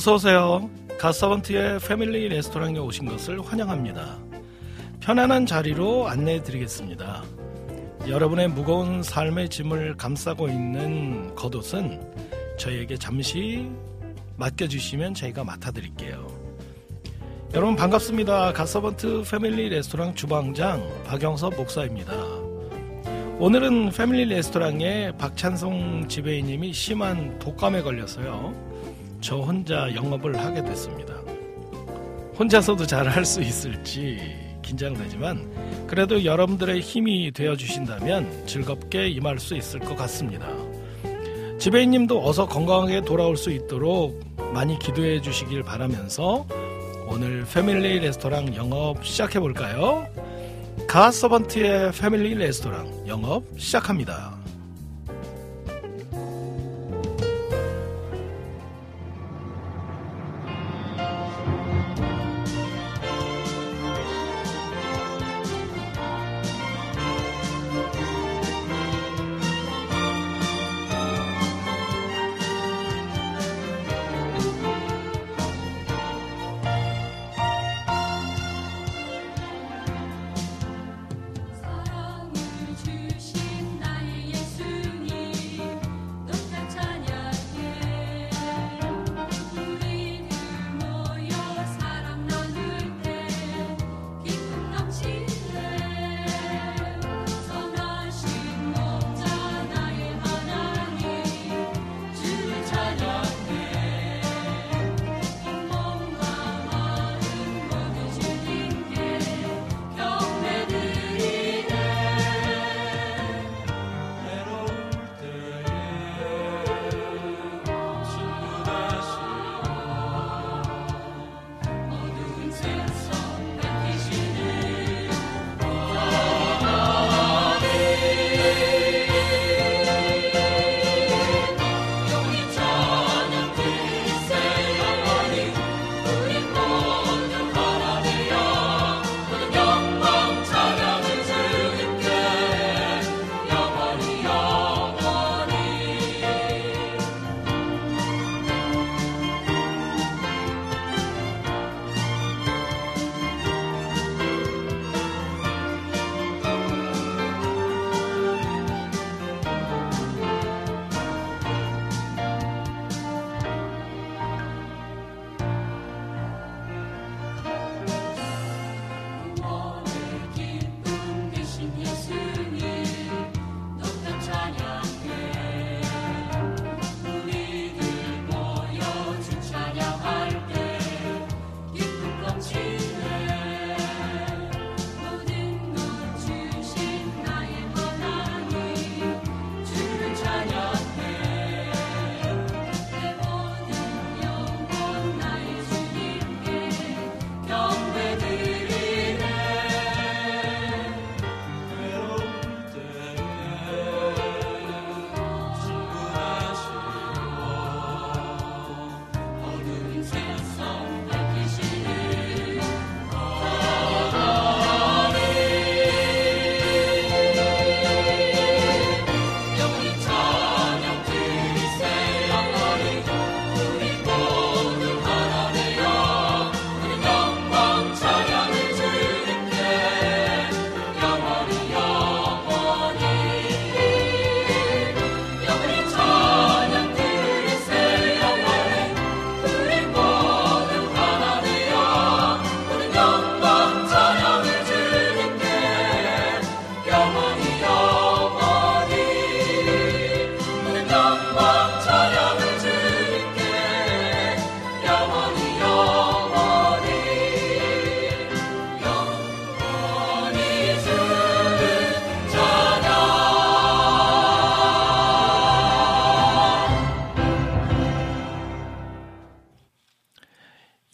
어서 오세요. 가서번트의 패밀리 레스토랑에 오신 것을 환영합니다. 편안한 자리로 안내해 드리겠습니다. 여러분의 무거운 삶의 짐을 감싸고 있는 겉옷은 저희에게 잠시 맡겨주시면 저희가 맡아드릴게요. 여러분 반갑습니다. 가서번트 패밀리 레스토랑 주방장 박영섭 목사입니다. 오늘은 패밀리 레스토랑에 박찬송 지배인님이 심한 독감에 걸려서요. 저 혼자 영업을 하게 됐습니다. 혼자서도 잘 할 수 있을지 긴장되지만 그래도 여러분들의 힘이 되어 주신다면 즐겁게 임할 수 있을 것 같습니다. 지배인님도 어서 건강하게 돌아올 수 있도록 많이 기도해 주시길 바라면서 오늘 패밀리 레스토랑 영업 시작해 볼까요? 가 서번트의 패밀리 레스토랑 영업 시작합니다.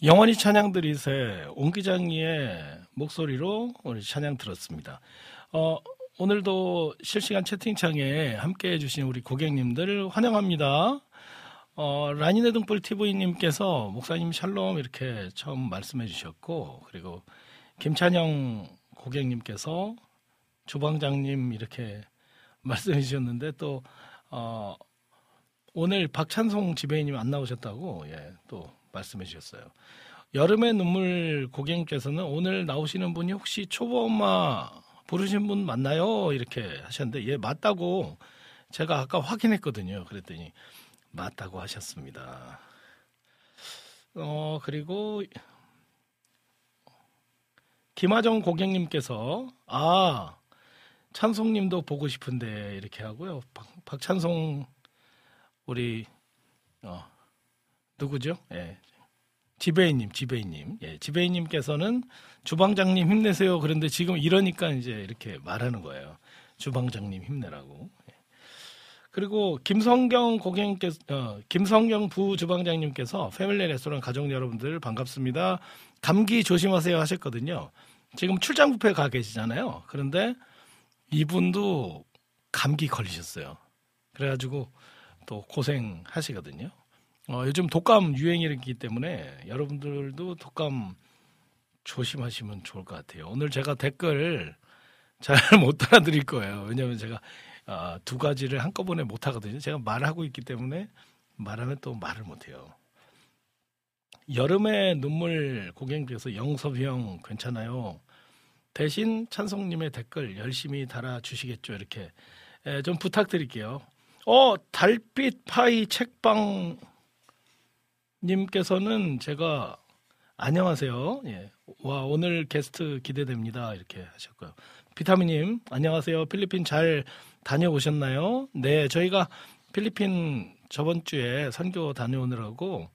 영원히 찬양 드리세 옹기장이의 목소리로 오늘 찬양 들었습니다. 어, 오늘도 실시간 채팅창에 함께 해주신 우리 고객님들 환영합니다. 어, 라니네 등불 TV님께서 목사님 샬롬 이렇게 처음 말씀해 주셨고, 그리고 김찬영 고객님께서 주방장님 이렇게 말씀해 주셨는데 또, 어, 오늘 박찬송 지배인님 안 나오셨다고, 예, 또 말씀해 주셨어요. 여름의 눈물 고객님께서는 오늘 나오시는 분이 혹시 초보 엄마 부르신 분 맞나요? 이렇게 하셨는데, 예, 맞다고 제가 아까 확인했거든요. 그랬더니, 맞다고 하셨습니다. 어, 그리고, 김하정 고객님께서, 아, 찬송님도 보고 싶은데, 이렇게 하고요. 박, 박찬송, 우리, 어, 누구죠? 예. 지배인님, 지배인님. 예, 지배인님께서는 주방장님 힘내세요. 그런데 지금 이러니까 이제 이렇게 말하는 거예요. 주방장님 힘내라고. 예. 그리고 김성경 고객님께서, 어, 김성경 부 주방장님께서 패밀리 레스토랑 가족 여러분들 반갑습니다. 감기 조심하세요 하셨거든요. 지금 출장 뷔페 가 계시잖아요. 그런데 이분도 감기 걸리셨어요. 그래가지고 또 고생하시거든요. 어, 요즘 독감 유행이기 때문에 여러분들도 독감 조심하시면 좋을 것 같아요. 오늘 제가 댓글 잘 못 알아드릴 거예요. 왜냐하면 제가 어, 두 가지를 한꺼번에 못 하거든요. 제가 말하고 있기 때문에 말하면 또 말을 못 해요. 여름의 눈물 고객님께서 영섭이 형 괜찮아요. 대신 찬송님의 댓글 열심히 달아주시겠죠. 이렇게 에, 좀 부탁드릴게요. 어 달빛 파이 책방 님께서는 제가 안녕하세요. 예. 와 오늘 게스트 기대됩니다. 이렇게 하셨고요. 비타민님 안녕하세요. 필리핀 잘 다녀오셨나요? 네, 저희가 필리핀 저번 주에 선교 다녀오느라고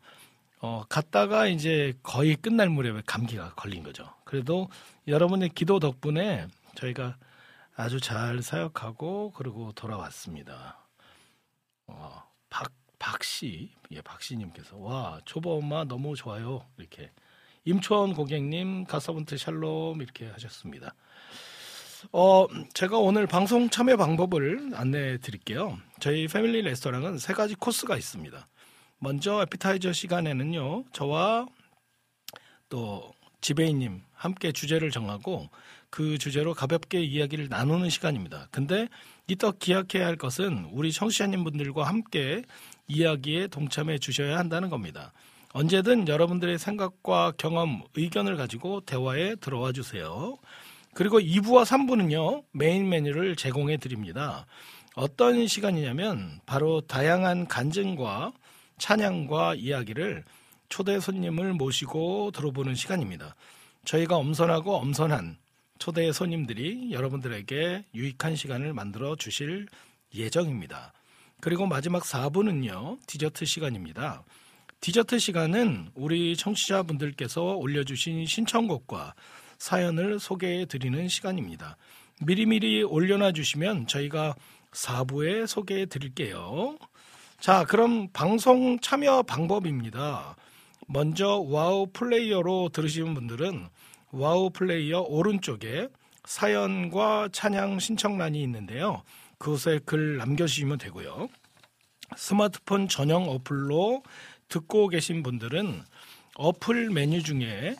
어, 갔다가 이제 거의 끝날 무렵에 감기가 걸린 거죠. 그래도 여러분의 기도 덕분에 저희가 아주 잘 사역하고 그리고 돌아왔습니다. 어, 박 박씨, 예, 박씨님께서 와 초보 엄마 너무 좋아요 이렇게 임초원 고객님 가서분트 샬롬 이렇게 하셨습니다. 어 제가 오늘 방송 참여 방법을 안내해 드릴게요. 저희 패밀리 레스토랑은 세 가지 코스가 있습니다. 먼저 에피타이저 시간에는요 저와 또 지배인님 함께 주제를 정하고 그 주제로 가볍게 이야기를 나누는 시간입니다. 근데 이따 기약해야 할 것은 우리 청취자님 분들과 함께 이야기에 동참해 주셔야 한다는 겁니다. 언제든 여러분들의 생각과 경험, 의견을 가지고 대화에 들어와 주세요. 그리고 2부와 3부는요, 메인 메뉴를 제공해 드립니다. 어떤 시간이냐면, 바로 다양한 간증과 찬양과 이야기를 초대 손님을 모시고 들어보는 시간입니다. 저희가 엄선하고 엄선한 초대 손님들이 여러분들에게 유익한 시간을 만들어 주실 예정입니다. 그리고 마지막 4부는요, 디저트 시간입니다. 디저트 시간은 우리 청취자분들께서 올려주신 신청곡과 사연을 소개해 드리는 시간입니다. 미리미리 올려놔 주시면 저희가 4부에 소개해 드릴게요. 자, 그럼 방송 참여 방법입니다. 먼저 WOW 플레이어로 들으시는 분들은 WOW 플레이어 오른쪽에 사연과 찬양 신청란이 있는데요. 그곳에 글 남겨주시면 되고요. 스마트폰 전용 어플로 듣고 계신 분들은 어플 메뉴 중에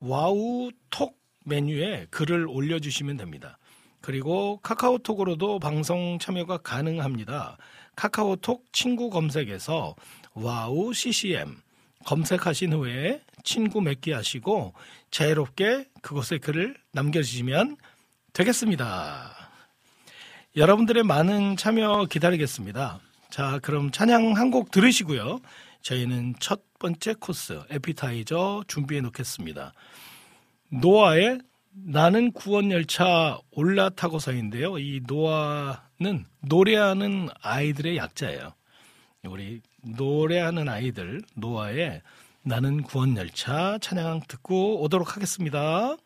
WOW 톡 메뉴에 글을 올려주시면 됩니다. 그리고 카카오톡으로도 방송 참여가 가능합니다. 카카오톡 친구 검색에서 WOW CCM 검색하신 후에 친구 맺기 하시고 자유롭게 그곳에 글을 남겨주시면 되겠습니다. 여러분들의 많은 참여 기다리겠습니다. 자, 그럼 찬양 한 곡 들으시고요. 저희는 첫 번째 코스, 에피타이저 준비해 놓겠습니다. 노아의 나는 구원 열차 올라타고서인데요. 이 노아는 노래하는 아이들의 약자예요. 우리 노래하는 아이들, 노아의 나는 구원 열차 찬양 듣고 오도록 하겠습니다.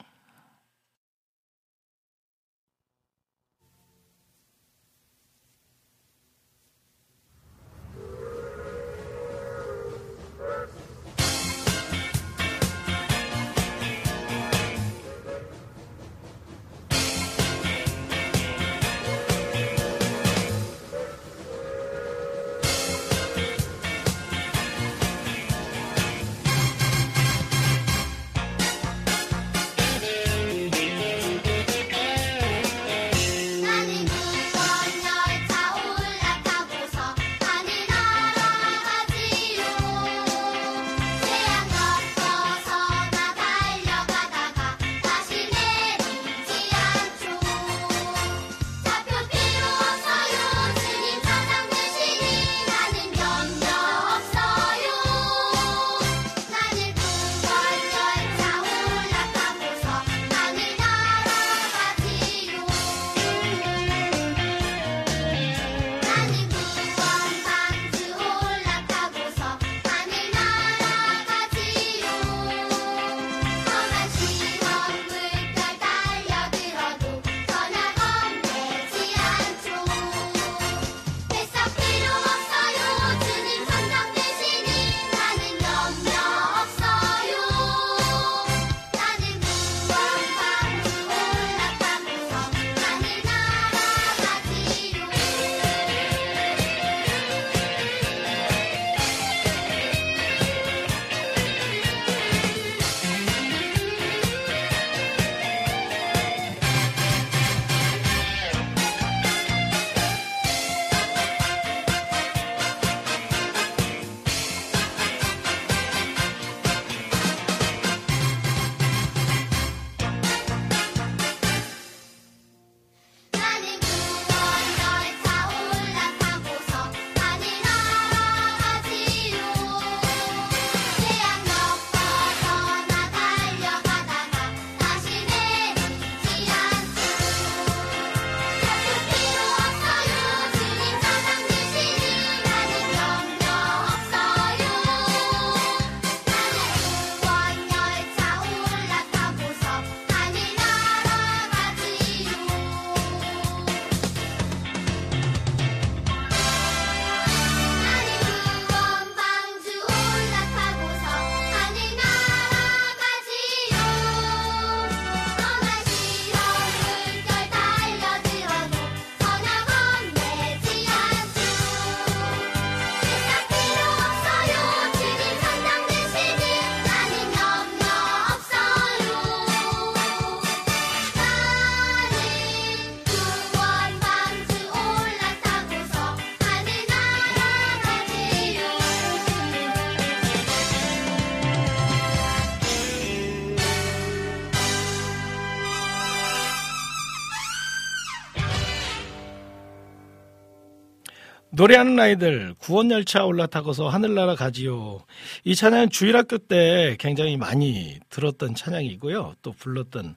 노래하는 아이들 구원열차 올라타고서 하늘나라 가지요. 이 찬양은 주일학교 때 굉장히 많이 들었던 찬양이고요. 또 불렀던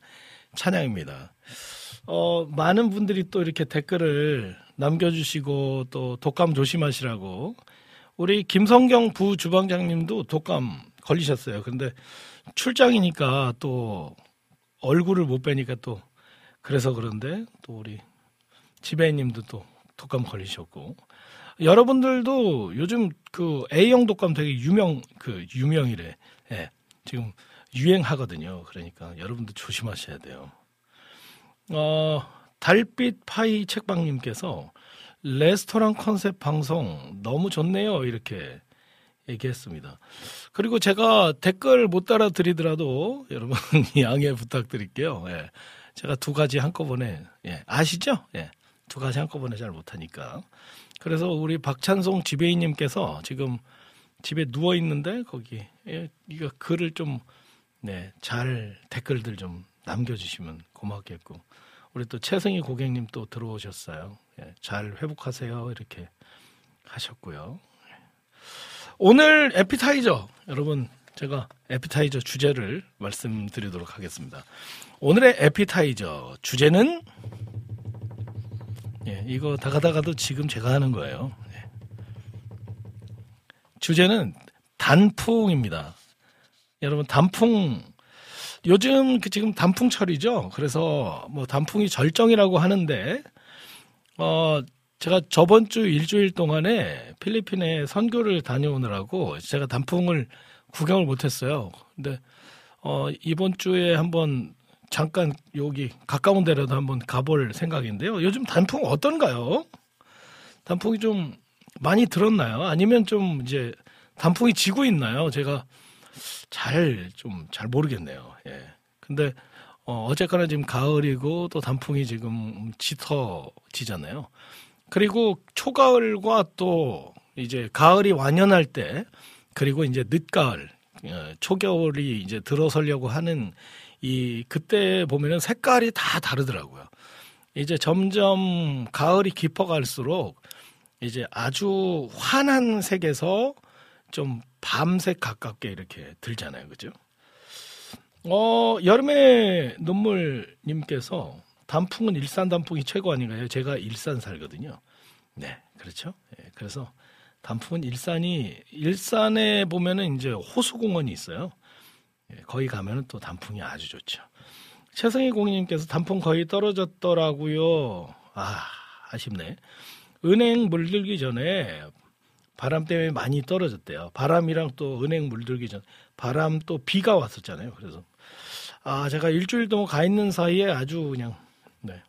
찬양입니다. 어, 많은 분들이 또 이렇게 댓글을 남겨주시고 또 독감 조심하시라고 우리 김성경 부 주방장님도 독감 걸리셨어요. 근데 출장이니까 또 얼굴을 못 빼니까 또 그래서 그런데 또 우리 지배인님도 또 독감 걸리셨고 여러분들도 요즘 그 A형 독감 되게 유명 그 유명이래. 예. 지금 유행하거든요. 그러니까 여러분도 조심하셔야 돼요. 어, 달빛 파이 책방님께서 레스토랑 컨셉 방송 너무 좋네요. 이렇게 얘기했습니다. 그리고 제가 댓글 못 따라 드리더라도 여러분 양해 부탁드릴게요. 예. 제가 두 가지 한꺼번에 예. 아시죠? 예. 두 가지 한꺼번에 잘 못하니까. 그래서 우리 박찬송 지배인님께서 지금 집에 누워 있는데 거기 예, 이거 글을 좀 네, 잘 댓글들 좀 남겨주시면 고맙겠고 우리 또 최승희 고객님 또 들어오셨어요. 예, 잘 회복하세요 이렇게 하셨고요. 오늘 에피타이저 여러분 제가 에피타이저 주제를 말씀드리도록 하겠습니다. 오늘의 에피타이저 주제는 예, 이거 다가다가도 지금 제가 하는 거예요. 예. 주제는 단풍입니다. 여러분 단풍 요즘 그 지금 단풍철이죠. 그래서 뭐 단풍이 절정이라고 하는데 어 제가 저번 주 일주일 동안에 필리핀에 선교를 다녀오느라고 제가 단풍을 구경을 못했어요. 근데 어 이번 주에 한번 잠깐 여기 가까운 데라도 한번 가볼 생각인데요. 요즘 단풍 어떤가요? 단풍이 좀 많이 들었나요? 아니면 좀 이제 단풍이 지고 있나요? 제가 잘좀잘 모르겠네요. 예. 근데 어, 어쨌거나 지금 가을이고 또 단풍이 지금 짙어지잖아요. 그리고 초가을과 또 이제 가을이 완연할 때 그리고 이제 늦가을 어, 초겨울이 이제 들어서려고 하는 이 그때 보면은 색깔이 다 다르더라고요. 이제 점점 가을이 깊어갈수록 이제 아주 환한 색에서 좀 밤색 가깝게 이렇게 들잖아요. 그죠? 어, 여름의 눈물님께서 단풍은 일산 단풍이 최고 아닌가요? 제가 일산 살거든요. 네, 그렇죠. 네, 그래서 단풍은 일산이, 일산에 보면은 이제 호수공원이 있어요. 예, 거기 가면은 또 단풍이 아주 좋죠. 최승희 공인님께서 단풍 거의 떨어졌더라고요. 아, 아쉽네. 은행 물들기 전에 바람 때문에 많이 떨어졌대요. 바람이랑 또 은행 물들기 전 바람 또 비가 왔었잖아요. 그래서 아 제가 일주일 동안 가 있는 사이에 아주 그냥 네.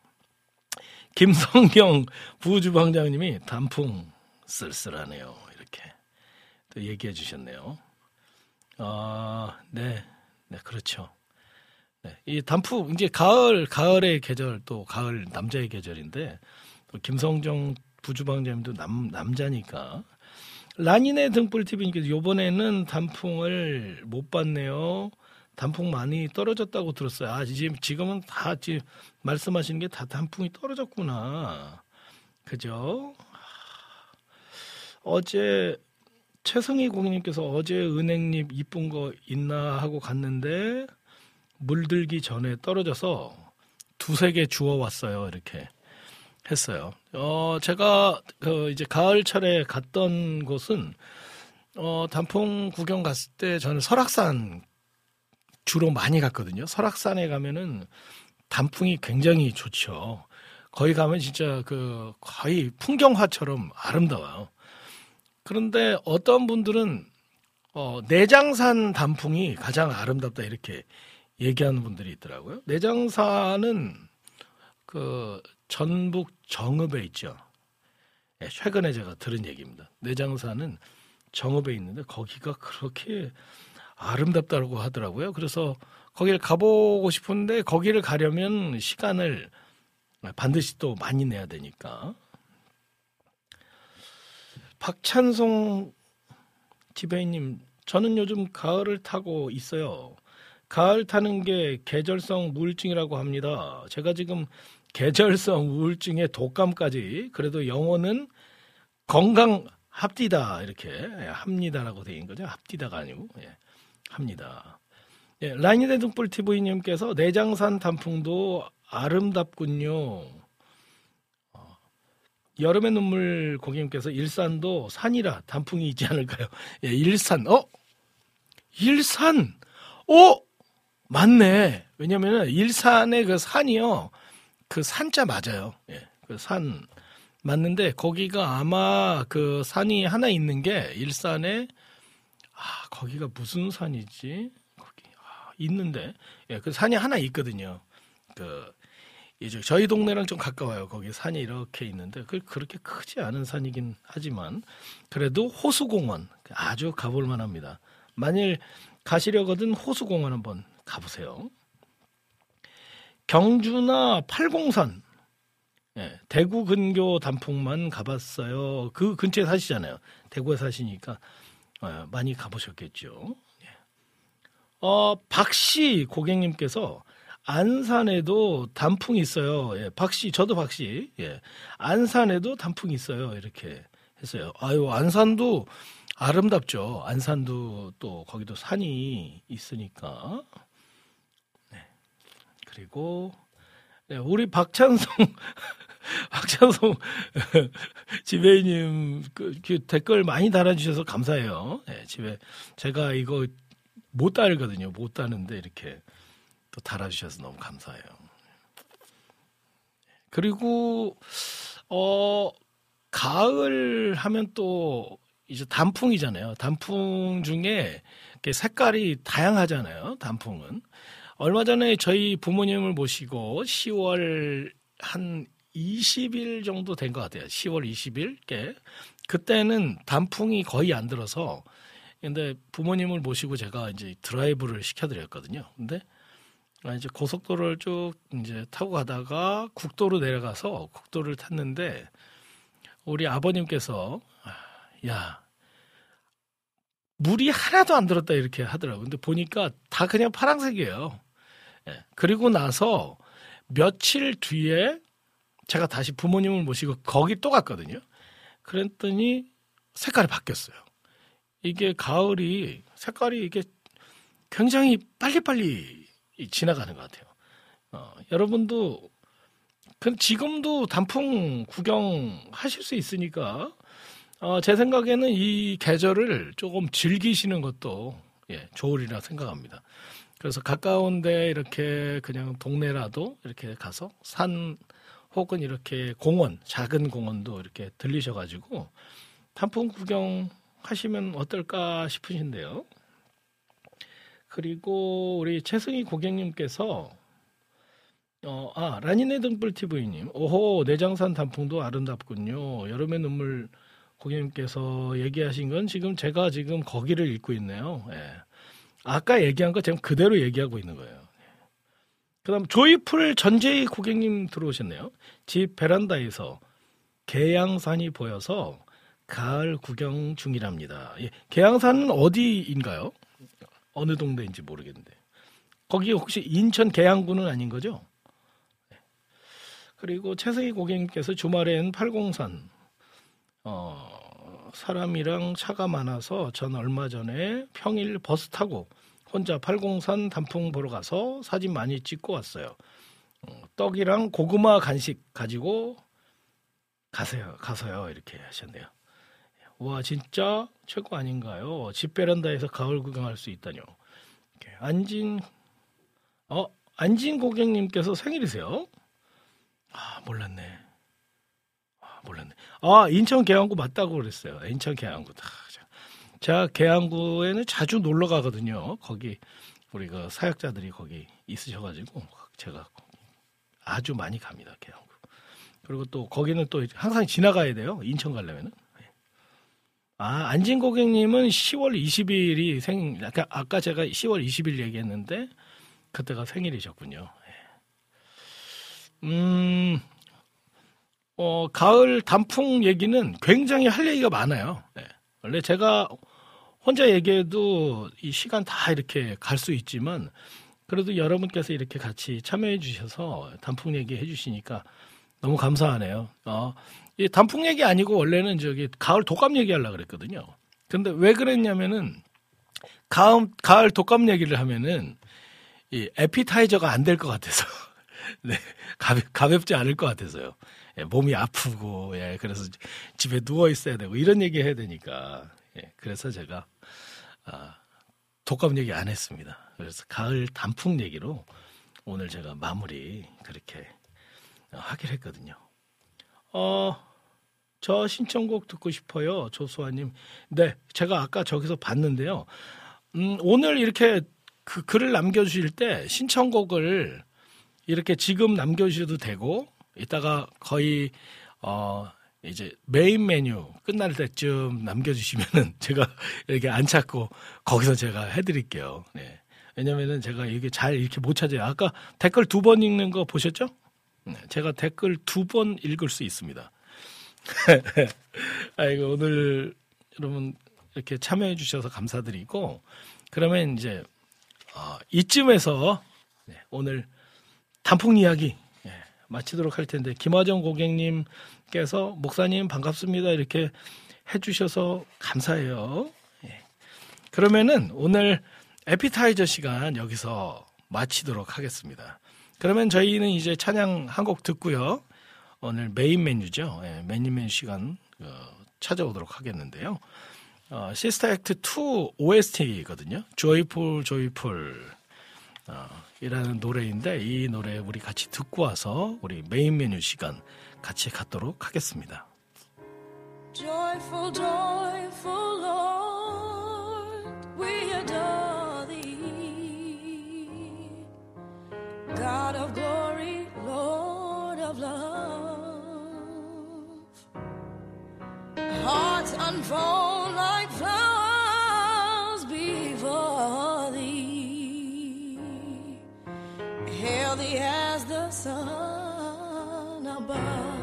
김성경 부주방장님이 단풍 쓸쓸하네요. 이렇게 또 얘기해 주셨네요. 아, 네. 네, 그렇죠. 네. 이 단풍, 이제 가을, 가을의 계절, 또 가을 남자의 계절인데, 또 김성정 부주방장님도 남, 남자니까. 라니네 등불TV님께서 요번에는 단풍을 못 봤네요. 단풍 많이 떨어졌다고 들었어요. 아, 지금, 지금은 다, 지금 말씀하시는 게 다 단풍이 떨어졌구나. 그죠? 어제 최성희 고객님께서 어제 은행잎 이쁜 거 있나 하고 갔는데 물들기 전에 떨어져서 두세 개 주워 왔어요. 이렇게 했어요. 어, 제가 그 이제 가을철에 갔던 곳은 어, 단풍 구경 갔을 때 저는 설악산 주로 많이 갔거든요. 설악산에 가면은 단풍이 굉장히 좋죠. 거기 가면 진짜 그 거의 풍경화처럼 아름다워요. 그런데 어떤 분들은 어, 내장산 단풍이 가장 아름답다 이렇게 얘기하는 분들이 있더라고요. 내장산은 그 전북 정읍에 있죠. 네, 최근에 제가 들은 얘기입니다. 내장산은 정읍에 있는데 거기가 그렇게 아름답다고 하더라고요. 그래서 거기를 가보고 싶은데 거기를 가려면 시간을 반드시 또 많이 내야 되니까 박찬송 지배인님, 저는 요즘 가을을 타고 있어요. 가을 타는 게 계절성 우울증이라고 합니다. 제가 지금 계절성 우울증의 독감까지 그래도 영어는 건강 합디다 이렇게 예, 합니다라고 되어 있는 거죠. 합디다가 아니고 예, 합니다. 예, 라인이대 등불 TV님께서 내장산 단풍도 아름답군요. 어, 여름의 눈물 고객님께서 일산도 산이라 단풍이 있지 않을까요? 예, 일산, 어? 일산, 어? 맞네. 왜냐면은 일산의 그 산이요. 그 산자 맞아요. 예, 그 산. 맞는데 거기가 아마 그 산이 하나 있는 게 일산에 아 거기가 무슨 산이지 거기 아, 있는데 예, 그 산이 하나 있거든요. 그 이제 저희 동네랑 좀 가까워요. 거기 산이 이렇게 있는데 그 그렇게 크지 않은 산이긴 하지만 그래도 호수공원 아주 가볼 만합니다. 만일 가시려거든 호수공원 한번 가보세요. 경주나 팔공산 예, 대구 근교 단풍만 가봤어요. 그 근처에 사시잖아요. 대구에 사시니까 어, 많이 가보셨겠죠. 예. 어, 박씨 고객님께서 안산에도 단풍이 있어요. 예, 박씨, 저도 박씨. 예, 안산에도 단풍이 있어요. 이렇게 했어요. 아유, 안산도 아름답죠. 안산도 또 거기도 산이 있으니까. 네. 그리고 네, 우리 박찬성 박찬성 지배님 그, 그, 댓글 많이 달아주셔서 감사해요. 네, 집에 제가 이거 못 달거든요. 못 다는데 이렇게 또 달아주셔서 너무 감사해요. 그리고 어 가을 하면 또 이제 단풍이잖아요. 단풍 중에 색깔이 다양하잖아요. 단풍은 얼마 전에 저희 부모님을 모시고 10월 한 20일 정도 된 것 같아요. 10월 20일께. 그때는 단풍이 거의 안 들어서 근데 부모님을 모시고 제가 이제 드라이브를 시켜드렸거든요. 근데 이제 고속도로를 쭉 이제 타고 가다가 국도로 내려가서 국도를 탔는데 우리 아버님께서 야 물이 하나도 안 들었다 이렇게 하더라고요. 근데 보니까 다 그냥 파란색이에요. 예. 그리고 나서 며칠 뒤에 제가 다시 부모님을 모시고 거기 또 갔거든요. 그랬더니 색깔이 바뀌었어요. 이게 가을이 색깔이 이게 굉장히 빨리빨리 지나가는 것 같아요. 어, 여러분도 그 지금도 단풍 구경 하실 수 있으니까 어, 제 생각에는 이 계절을 조금 즐기시는 것도 예, 좋으리라 생각합니다. 그래서 가까운데 이렇게 그냥 동네라도 이렇게 가서 산 혹은 이렇게 공원, 작은 공원도 이렇게 들리셔가지고 단풍 구경 하시면 어떨까 싶으신데요. 그리고 우리 최승희 고객님께서 어, 아, 라니네 등불 TV님, 오호, 내장산 단풍도 아름답군요. 여름의 눈물 고객님께서 얘기하신 건 지금 제가 지금 거기를 읽고 있네요. 예. 아까 얘기한 거 지금 그대로 얘기하고 있는 거예요. 그 다음 조이풀 전재희 고객님 들어오셨네요. 집 베란다에서 계양산이 보여서 가을 구경 중이랍니다. 예, 계양산은 어디인가요? 어느 동네인지 모르겠는데. 거기 혹시 인천 계양구는 아닌 거죠? 네. 그리고 최승희 고객님께서 주말엔 팔공산 어, 사람이랑 차가 많아서 전 얼마 전에 평일 버스 타고 혼자 팔공산 단풍 보러 가서 사진 많이 찍고 왔어요. 어, 떡이랑 고구마 간식 가지고 가세요. 가서요. 이렇게 하셨네요. 와 진짜 최고 아닌가요? 집 베란다에서 가을 구경할 수 있다뇨. 안진 어 안진 고객님께서 생일이세요? 아 몰랐네. 몰랐네. 아, 인천 계양구 맞다고 그랬어요. 인천 계양구. 제가 계양구에는 자주 놀러 가거든요. 거기 우리 그 사역자들이 거기 있으셔가지고 제가 아주 많이 갑니다. 계양구. 그리고 또 거기는 또 항상 지나가야 돼요. 인천 가려면은. 아, 안진 고객님은 10월 20일이 생, 아까, 아까 제가 10월 20일 얘기했는데, 그때가 생일이셨군요. 예. 음, 어, 가을 단풍 얘기는 굉장히 할 얘기가 많아요. 네. 원래 제가 혼자 얘기해도 이 시간 다 이렇게 갈 수 있지만 그래도 여러분께서 이렇게 같이 참여해 주셔서 단풍 얘기 해 주시니까 너무 감사하네요. 어, 이 단풍 얘기 아니고 원래는 저기 가을 독감 얘기하려고 그랬거든요. 근데 왜 그랬냐면은 가을, 가을 독감 얘기를 하면은 이 에피타이저가 안 될 것 같아서. 네. 가볍, 가볍지 않을 것 같아서요. 예, 몸이 아프고, 예, 그래서 집에 누워 있어야 되고, 이런 얘기 해야 되니까. 예, 그래서 제가, 아, 독감 얘기 안 했습니다. 그래서 가을 단풍 얘기로 오늘 제가 마무리 그렇게 하기로 했거든요. 어, 저 신청곡 듣고 싶어요. 조수아님. 네, 제가 아까 저기서 봤는데요. 음, 오늘 이렇게 그 글을 남겨주실 때 신청곡을 이렇게 지금 남겨주셔도 되고, 이따가 거의, 어, 이제 메인 메뉴 끝날 때쯤 남겨주시면은 제가 이렇게 안 찾고 거기서 제가 해드릴게요. 네. 왜냐면은 제가 이게 잘 이렇게 못 찾아요. 아까 댓글 두 번 읽는 거 보셨죠? 네. 제가 댓글 두 번 읽을 수 있습니다. 아이고, 오늘 여러분 이렇게 참여해 주셔서 감사드리고, 그러면 이제, 어, 이쯤에서 네, 오늘 단풍 이야기 예, 마치도록 할 텐데, 김화정 고객님께서 목사님 반갑습니다. 이렇게 해 주셔서 감사해요. 예. 그러면은 오늘 에피타이저 시간 여기서 마치도록 하겠습니다. 그러면 저희는 이제 찬양 한 곡 듣고요. 오늘 메인 메뉴죠. 예, 메인 메뉴 시간 어, 찾아오도록 하겠는데요. 어, Sister Act 2 OST거든요. Joyful Joyful 어, 이라는 노래인데 이 노래 우리 같이 듣고 와서 우리 메인 메뉴 시간 같이 갖도록 하겠습니다. Joyful, joyful Lord, we adore thee. God of glory, Lord of love. Hearts unfold like flowers before thee. Hail thee as the sun above.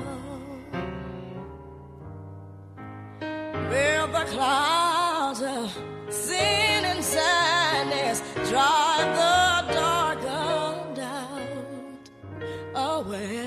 Where the clouds of sin and sadness drive the dark doubt away.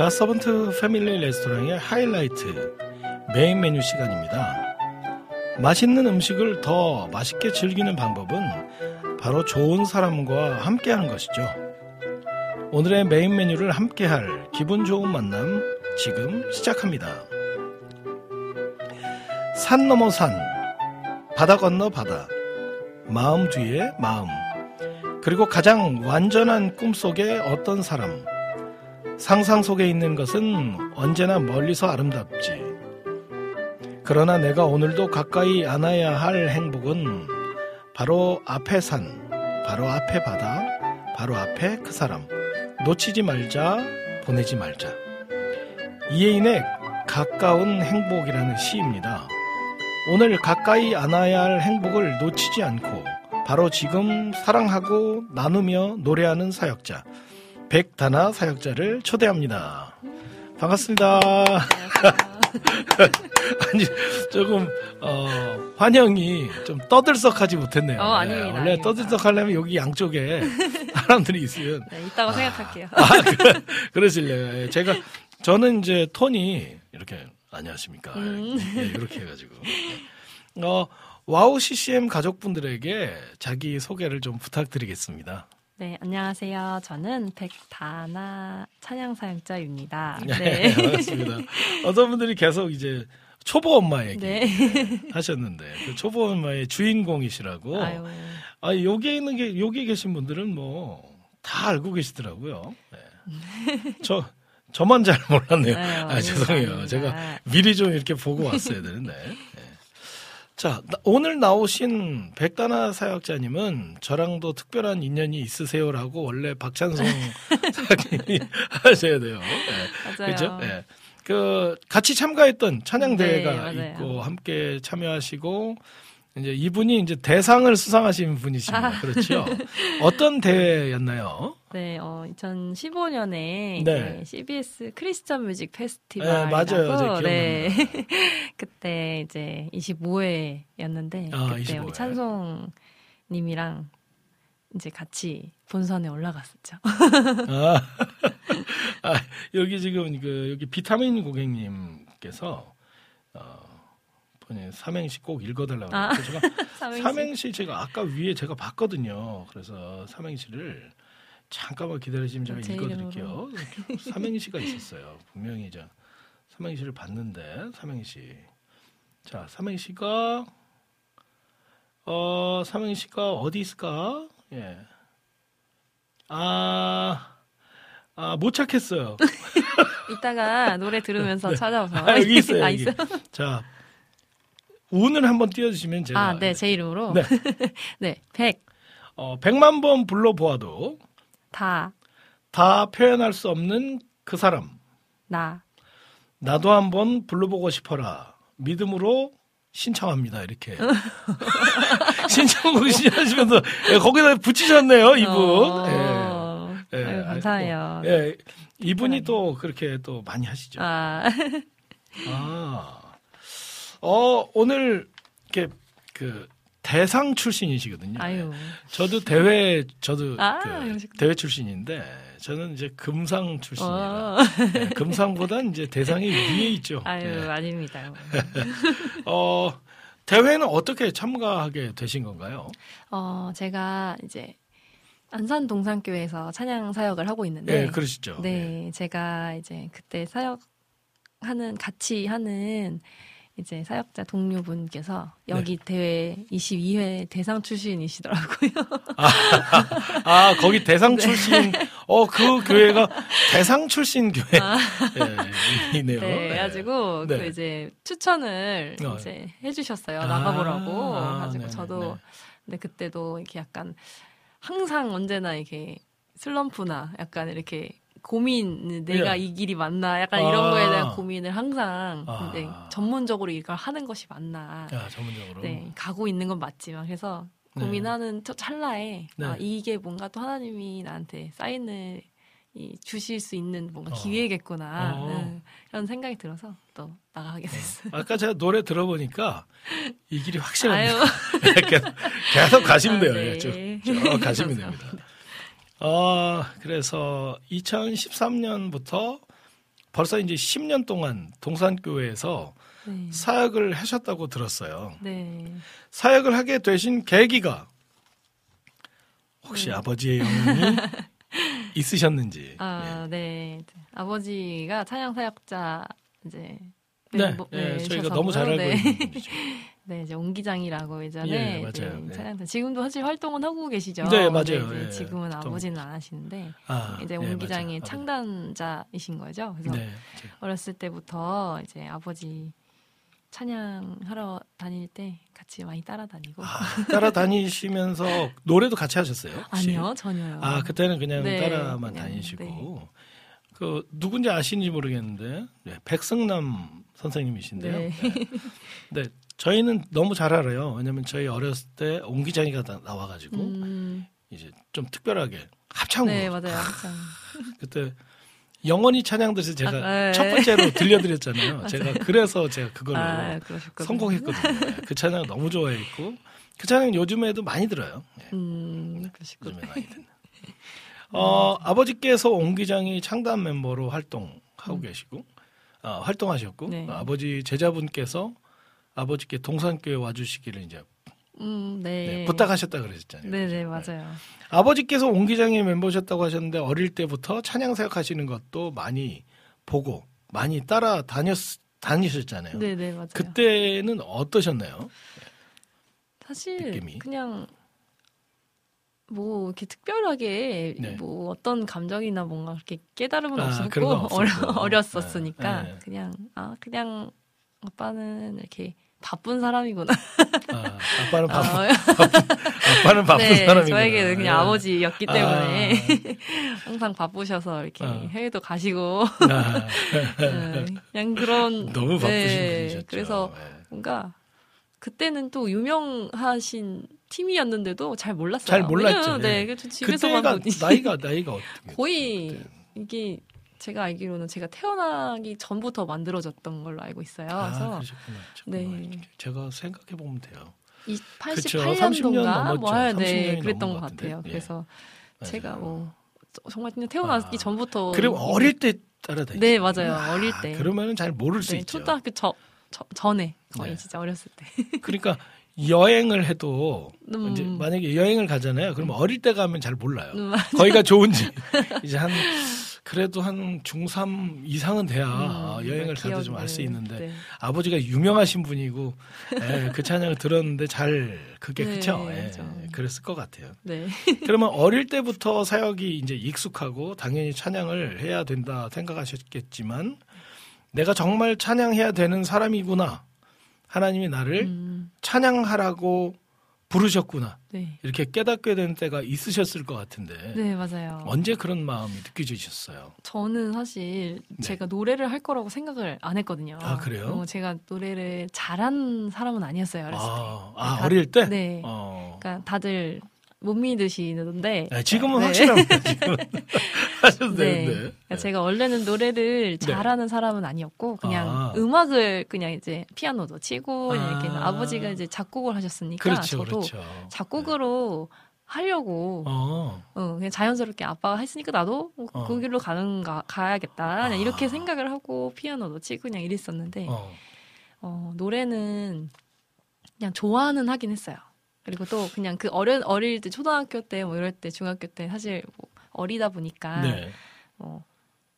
갓서번트 패밀리 레스토랑의 하이라이트 메인 메뉴 시간입니다. 맛있는 음식을 더 맛있게 즐기는 방법은 바로 좋은 사람과 함께 하는 것이죠. 오늘의 메인 메뉴를 함께 할 기분 좋은 만남 지금 시작합니다. 산 넘어 산, 바다 건너 바다, 마음 뒤에 마음, 그리고 가장 완전한 꿈 속에 어떤 사람, 상상 속에 있는 것은 언제나 멀리서 아름답지. 그러나 내가 오늘도 가까이 안아야 할 행복은 바로 앞에 산, 바로 앞에 바다, 바로 앞에 그 사람. 놓치지 말자, 보내지 말자. 이혜인의 가까운 행복이라는 시입니다. 오늘 가까이 안아야 할 행복을 놓치지 않고 바로 지금 사랑하고 나누며 노래하는 사역자. 백다나 사역자를 초대합니다. 반갑습니다. 아니 조금 어, 환영이 좀 떠들썩하지 못했네요. 어, 아닙니다. 네, 원래 아닙니다. 떠들썩하려면 여기 양쪽에 사람들이 있으면 네, 있다고 생각할게요. 아, 그, 러실래요 예, 제가 저는 이제 톤이 이렇게 안녕하십니까 음. 예, 이렇게 해가지고 어, WOW CCM 가족분들에게 자기 소개를 좀 부탁드리겠습니다. 네, 안녕하세요. 저는 백다나 찬양 사역자입니다. 네, 네. 반갑습니다. 어떤 분들이 계속 이제 초보 엄마 얘기 네. 하셨는데 그 초보 엄마의 주인공이시라고. 아유. 아 여기에 있는 게 여기 계신 분들은 뭐 다 알고 계시더라고요. 네. 저 저만 잘 몰랐네요. 아유, 아 죄송해요. 제가 미리 좀 이렇게 보고 왔어야 되는데. 네. 자 나- 오늘 나오신 백다나 사역자님은 저랑도 특별한 인연이 있으세요라고 원래 박찬성 사역님이 하셔야 돼요. 네. 맞아요. 그죠? 예. 그 같이 참가했던 찬양 네, 대회가. 있고 함께 참여하시고 이제 이분이 이제 대상을 수상하신 분이십니다. 아. 그렇죠? 어떤 대회였나요? 네, 어, 2015년에 네. CBS 크리스천 뮤직 네, 페스티벌이라고 맞아요. 네. 그때 이제 25회였는데 아, 그때 25회. 우리 찬송 님이랑 이제 같이 본선에 올라갔었죠. 아, 아, 여기 지금 그 여기 비타민 고객님께서 어, 본인 삼행시 꼭 읽어달라고 아. 제가 삼행시. 삼행시 제가 아까 위에 제가 봤거든요. 그래서 삼행시를 잠깐만 기다리시면 제가 제 읽어드릴게요. 삼행시가 있었어요. 분명히 이제 삼행시를 봤는데 삼행시. 자, 삼행시가 어 삼행시가 어디 있을까? 예. 아, 아, 못 찾겠어요. 이따가 노래 들으면서 찾아서 아, 여기 있어요. 아, 여기. 있어요? 자, 운을 한번 띄워주시면 제가. 아, 네, 제 이름으로. 네. 네, 백, 어, 백만 번 불러보아도 다, 다 표현할 수 없는 그 사람. 나. 나도 한번 불러보고 싶어라. 믿음으로 신청합니다. 이렇게. 신청곡 신청하시면서 예, 거기다 붙이셨네요, 이분. 어, 예. 예, 아유, 감사해요. 예, 이분이 또 그렇게 또 많이 하시죠. 아, 아, 어, 오늘, 이렇게, 그, 대상 출신이시거든요. 아유. 저도 대회, 저도 아, 그. 대회 출신인데, 저는 이제 금상 출신이라. 어, 네, 금상보단 이제 대상이 위에 있죠. 아유, 네. 아닙니다. 어, 대회는 어떻게 참가하게 되신 건가요? 어, 제가 이제 안산 동산교회에서 찬양 사역을 하고 있는데 네, 그러시죠. 네, 제가 이제 그때 사역 하는 같이 하는 이제 사역자 동료분께서 여기 네. 대회 22회 대상 출신이시더라고요. 아, 거기 대상 네. 출신, 어, 그 교회가 대상 출신 교회. 아. 예, 이네요. 네, 그래가지고 네. 그 이제 추천을 어. 이제 해주셨어요 아, 나가보라고. 아, 가지고. 저도 근데 그때도 이렇게 약간 항상 언제나 이렇게 슬럼프나 약간 이렇게 고민 내가 예. 이 길이 맞나 약간 이런 아. 거에 대한 고민을 항상 아. 근데 전문적으로 이걸 하는 것이 맞나 야, 전문적으로. 네 가고 있는 건 맞지만 그래서 네. 고민하는 저 찰나에 네. 아, 이게 뭔가 또 하나님이 나한테 사인을 이, 주실 수 있는 뭔가 어. 기회겠구나 어. 응, 그런 생각이 들어서 또 나가게 됐어요. 아까 제가 노래 들어보니까 이 길이 확실합니다. 계속, 계속 가시면 아, 돼요. 네. 예, 쭉, 쭉 가시면 됩니다. 어, 그래서 2013년부터 벌써 이제 10년 동안 동산교회에서 네. 사역을 하셨다고 들었어요. 네. 사역을 하게 되신 계기가 혹시 네. 아버지의 영향이 있으셨는지. 아, 네. 아버지가 찬양 사역자 이제 네, 뭐- 네, 저희가. 너무 잘 알고 네. 있는 분이죠. 네, 이제 옹기장이라고 예전에 예, 맞아요. 네, 네. 찬양 지금도 사실 활동은 하고 계시죠. 네, 맞아요. 예, 지금은 활동. 아버지는 안 하시는데 아, 이제 네, 옹기장의 맞아요. 창단자이신 거죠. 그래서 네. 어렸을 때부터 이제 아버지 찬양하러 다닐 때 같이 많이 따라다니고 아, 따라다니시면서 노래도 같이 하셨어요? 혹시? 아니요 전혀요. 아, 그때는 그냥 네, 따라만 그냥, 다니시고. 네. 그, 누군지 아시는지 모르겠는데, 네, 백승남 선생님이신데요. 네. 네. 네, 저희는 너무 잘 알아요. 왜냐면 저희 어렸을 때 옹기장이가 나- 나와가지고, 음, 이제 좀 특별하게 합창으로. 네 맞아요. 항상. 그때 영원히 찬양들에서 제가 아, 네. 첫 번째로 들려드렸잖아요. 제가 그래서 제가 그걸로 아. 성공했거든요. 네, 그 찬양 너무 좋아했고, 그 찬양 요즘에도 많이 들어요. 네, 음 그러셨군요. 요즘에 많이 듣는. 어, 아버지께서 옹기장이 창단 멤버로 활동하고 계시고, 어, 활동하셨고, 네. 어, 아버지 제자분께서 아버지께 동산교회 와주시기를 이제 음, 네. 네, 부탁하셨다 그러셨잖아요. 네네 맞아요. 아버지께서 옹기장의 멤버셨다고 하셨는데 어릴 때부터 찬양 사역하시는 것도 많이 보고 많이 따라 다녔 다니셨잖아요. 네네 맞아요. 그때는 어떠셨나요? 사실 느낌이? 그냥 뭐 이렇게 특별하게 네. 뭐 어떤 감정이나 뭔가 그렇게 깨달음은 아, 없었고. 어려, 어렸었으니까 네, 네. 그냥 아 그냥 아빠는 이렇게 바쁜 사람이구나. 아, 아빠는 바쁜 아, 아빠는 바쁜 네, 사람이구나. 저에게는 그냥 예. 아버지였기 때문에 항상 바쁘셔서 이렇게 아. 해외도 가시고 아, 네, 그냥 그런 너무 바쁘신 네, 분이셨죠. 그래서 예. 뭔가 그때는 또 유명하신 팀이었는데도 잘 몰랐어요. 잘 몰랐죠. 네, 예. 그래서 집에서만 나이가 나이가 어떻게 거의 그때? 이게 제가 알기로는 제가 태어나기 전부터 만들어졌던 걸로 알고 있어요. 아, 그래서 그러셨구나. 네. 잠깐만. 제가 생각해 보면 돼요. 이 그쵸, 30년 88년도인가 넘었죠. 뭐 할- 네, 30년이 그랬던 것 같은데. 같아요. 예. 그래서 맞아요. 제가 뭐 정말 그냥 태어나기 아. 전부터 그럼 이- 어릴 때 따라다니. 네 맞아요 어릴 때 그러면은 잘 모를 수 네, 있죠. 초등학교 저, 저- 전에 거의 네. 진짜 어렸을 때 그러니까 여행을 해도 음. 이제 만약에 여행을 가잖아요. 그러면 어릴 때 가면 잘 몰라요. 음, 거기가 좋은지 이제 한 그래도 한 중3 이상은 돼야 음, 여행을 가도 좀 알 수 있는데 네. 아버지가 유명하신 분이고 예, 그 찬양을 들었는데 잘 그게 네, 그쵸? 예. 그랬을 것 같아요. 네. 그러면 어릴 때부터 사역이 이제 익숙하고 당연히 찬양을 해야 된다 생각하셨겠지만 내가 정말 찬양해야 되는 사람이구나. 하나님이 나를 음, 찬양하라고 부르셨구나. 네. 이렇게 깨닫게 된 때가 있으셨을 것 같은데 네, 맞아요. 언제 그런 마음이 느껴지셨어요? 저는 사실 네. 제가 노래를 할 거라고 생각을 안 했거든요. 아, 그래요? 어, 제가 노래를 잘한 사람은 아니었어요, 어렸을 때. 아, 아, 다- 어릴 때? 네. 어. 그러니까 다들 못 믿으시는데. 네, 지금은 네. 확실합니다. 지금 하셔도 네. 되는데. 그러니까 제가 원래는 노래를 잘하는 사람은 아니었고 그냥 네. 아. 음악을 그냥 이제 피아노도 치고 그냥 이렇게 아. 아버지가 이제 작곡을 하셨으니까 그렇죠, 저도 그렇죠. 작곡으로 하려고 어. 어, 그냥 자연스럽게 아빠가 했으니까 나도 뭐 어. 그 길로 가는 가, 가야겠다. 그냥 아. 이렇게 생각을 하고 피아노도 치고 그냥 이랬었는데 어. 어, 노래는 그냥 좋아는 하긴 했어요. 그리고 또 그냥 그 어린 어릴 때 초등학교 때 뭐 이럴 때 중학교 때 사실 뭐 어리다 보니까 네. 뭐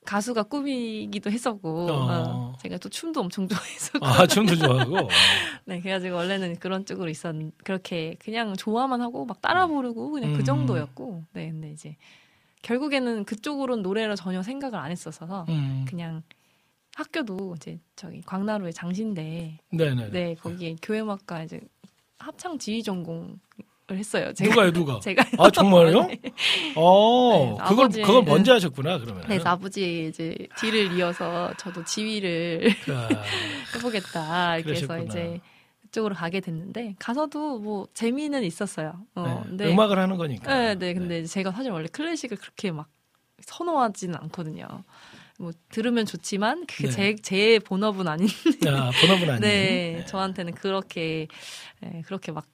가수가 꿈이기도 했었고 어. 어, 제가 또 춤도 엄청 좋아했었고 아, 춤도 좋아하고. 네 그래가지고 원래는 그런 쪽으로 있었 그렇게 그냥 좋아만 하고 막 따라 부르고 그냥 음. 그 정도였고 네 근데 이제 결국에는 그쪽으로는 노래를 전혀 생각을 안 했었어서 음. 그냥 학교도 이제 저기 광나루의 장신대 네네. 네 거기에 교회음악과 이제 합창 지휘 전공을 했어요 제가 누가요, 누가? 제가 아, 정말요? 네. 어, 네, 그걸, 아버지- 그걸 먼저 하셨구나, 그러면. 네, 아버지 이제 뒤를 이어서 저도 지휘를 해보겠다 이렇게 해서 그러셨구나. 이제 그쪽으로 가게 됐는데 가서도 뭐 재미는 있었어요. 어, 네. 근데 음악을 하는 거니까. 네, 네, 근데 제가 사실 원래 클래식을 그렇게 막 선호하지는 않거든요. 뭐 들으면 좋지만 그게 네. 제, 제 본업은 아닌. 아, 본업은 아니에요. 네, 저한테는 그렇게 네, 그렇게 막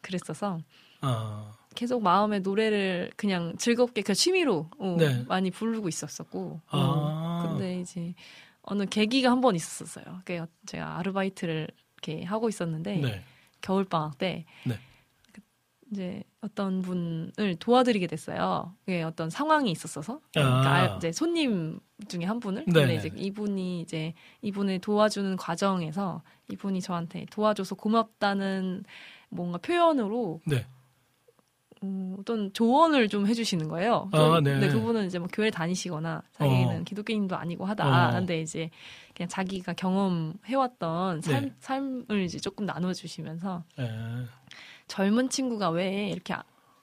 그랬어서 어, 계속 마음에 노래를 그냥 즐겁게 그 취미로 어, 네. 많이 부르고 있었었고. 어, 아. 근데 이제 어느 계기가 한 번 있었어요. 그게 제가 아르바이트를 이렇게 하고 있었는데 네. 겨울 방학 때 네. 그 이제 어떤 분을 도와드리게 됐어요. 그게 어떤 상황이 있었어서 그러니까 아. 알- 이제 손님 중에 한 분을 네네. 근데 이제 이분이 이제 이분을 도와주는 과정에서 이분이 저한테 도와줘서 고맙다는 뭔가 표현으로 네. 음, 어떤 조언을 좀 해주시는 거예요. 아, 좀- 네. 근데 그분은 이제 뭐 교회 다니시거나 자기는 어. 기독교인도 아니고 하다. 어. 근데 이제 그냥 자기가 경험해왔던 삶, 네. 삶을 이제 조금 나눠주시면서 예. 젊은 친구가 왜 이렇게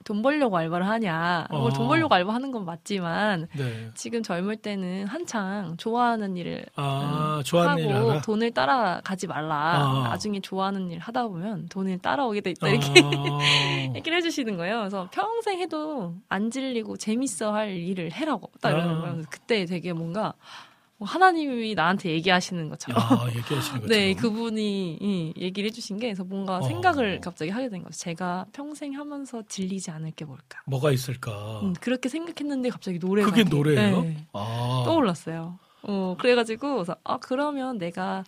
돈 벌려고 알바를 하냐. 어. 뭐돈 벌려고 알바하는 건 맞지만 네. 지금 젊을 때는 한창 좋아하는 일을 아, 음, 좋아하는 일 하고 하나? 돈을 따라가지 말라. 아. 나중에 좋아하는 일 하다 보면 돈을 따라오게 돼 있다. 어. 이렇게 얘기를 해주시는 거예요. 그래서 평생 해도 안 질리고 재밌어 할 일을 해라고 딱 이러는 아. 거예요. 그때 되게 뭔가 뭐 하나님이 나한테 얘기하시는 것처럼. 야, 얘기하시는 거죠. 네, 그분이 이 얘기를 해주신 게 그래서 뭔가 어. 생각을 갑자기 하게 된 거죠. 제가 평생 하면서 질리지 않을 게 뭘까. 뭐가 있을까? 음, 그렇게 생각했는데 갑자기 노래가 그게 노래예요? 네, 아. 떠올랐어요. 어, 그래가지고, 그래서, 아, 그러면 내가,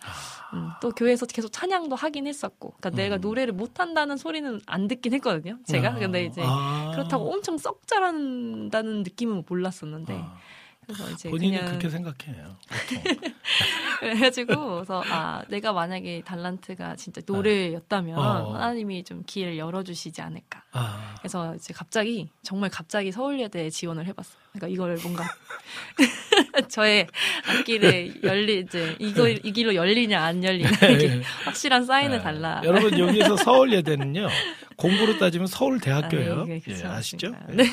음, 또 교회에서 계속 찬양도 하긴 했었고, 내가 음. 노래를 못한다는 소리는 안 듣긴 했거든요, 제가. 아. 근데 이제, 아. 그렇다고 엄청 썩 잘한다는 느낌은 몰랐었는데, 아, 그래서 이제 본인이 그냥. 그렇게 생각해요. 그래가지고, 그래서, 아, 내가 만약에 달란트가 진짜 노래였다면, 어. 하나님이 좀 기회를 열어주시지 않을까. 아, 그래서 이제 갑자기, 정말 갑자기 서울예대에 지원을 해봤어요. 그러니까 이걸 뭔가, 저의 앞길에 열리, 이제, 이거, 이 길로 열리냐, 안 열리냐, 이게 네. 확실한 사인을 네. 달라. 여러분 여기에서 서울예대는요 공부로 따지면 서울대학교예요. 아, 네, 예. 아시죠? 그러니까. 네.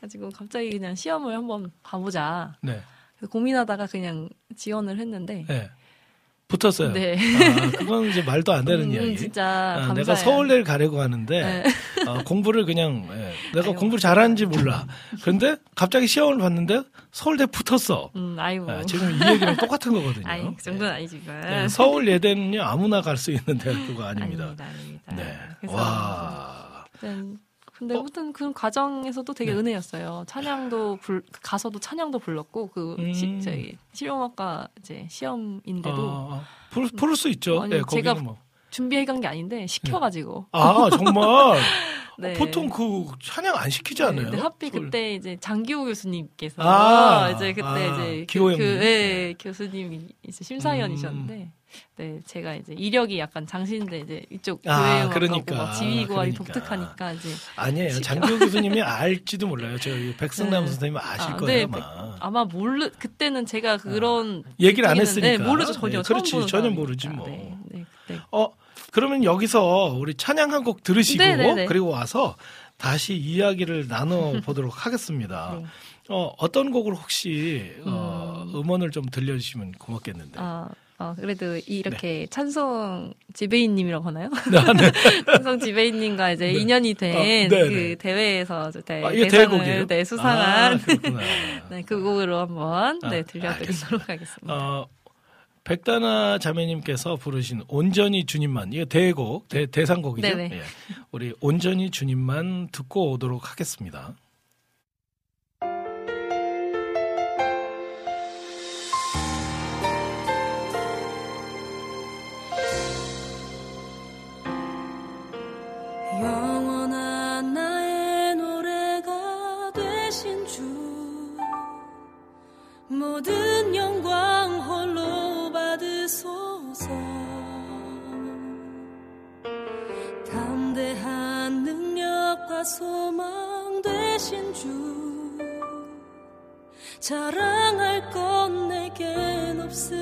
가지고 갑자기 그냥 시험을 한번 봐보자. 네. 고민하다가 그냥 지원을 했는데. 네. 붙었어요. 네. 아, 그건 이제 말도 안 되는 음, 이야기. 진짜 아. 내가 서울대를 가려고 하는데 네. 어, 공부를 그냥 예, 내가 아이고. 공부를 잘하는지 몰라. 그런데 갑자기 시험을 봤는데 서울대 붙었어. 음, 아이고. 아, 지금 이 얘기랑 똑같은 거거든요. 아이, 그 정도는 아니지. 예, 서울 예대는요 아무나 갈 수 있는 대학교가 아닙니다. 아닙니다, 아닙니다. 네. 와. 근데 어? 아무튼 그 과정에서도 되게 네. 은혜였어요. 찬양도 불 가서도 찬양도 불렀고 그 음. 시, 저희 실용학과 이제 시험인데도 아, 부를, 부를 수 있죠. 아니, 예, 거기는 제가 뭐. 준비해 간 게 아닌데 시켜가지고. 아 정말 네. 보통 그 찬양 안 시키지 네, 않아요? 근데 하필 서울- 그때 이제 장기호 교수님께서 아, 이제 그때 아, 이제 그. 그 네, 교수님이 이제 심사위원이셨는데 음. 네 제가 이제 이력이 약간 장신인데 이제 이쪽 아, 그러니까, 막 지휘고하기 그러니까. 독특하니까 이제 아니에요. 시켜. 장기호 교수님이 알지도 몰라요. 저희 백승남 네. 선생님 아실 아, 거예요, 네, 아마. 아마 모르 그때는 제가 그런 얘기를 안 느낌은- 했으니까. 네, 모르죠 전혀 네, 그렇지, 전혀. 모르지 뭐. 네, 네, 어, 그러면 여기서 우리 찬양 한 곡 들으시고. 그리고 와서 다시 이야기를 나눠 보도록 하겠습니다. 네. 어, 어떤 곡을 혹시 어, 음. 음원을 좀 들려주시면 고맙겠는데. 아, 어, 그래도 이렇게 찬송 지배인님이라고 하나요? 네, 찬송 지배인님과 이제 인연이 된 어, 그 네네. 대회에서 대, 아, 대상을? 네, 수상한 아. 네, 그 곡으로 한번 아, 네, 들려드리도록 하겠습니다. 어, 백다나 자매님께서 부르신 온전히 주님만 이게 대곡 대, 대상곡이죠. 예. 우리 온전히 주님만 듣고 오도록 하겠습니다. 모든 영광 홀로 받으소서. 담대한 능력과 소망 되신 주 자랑할 건 내겐 없습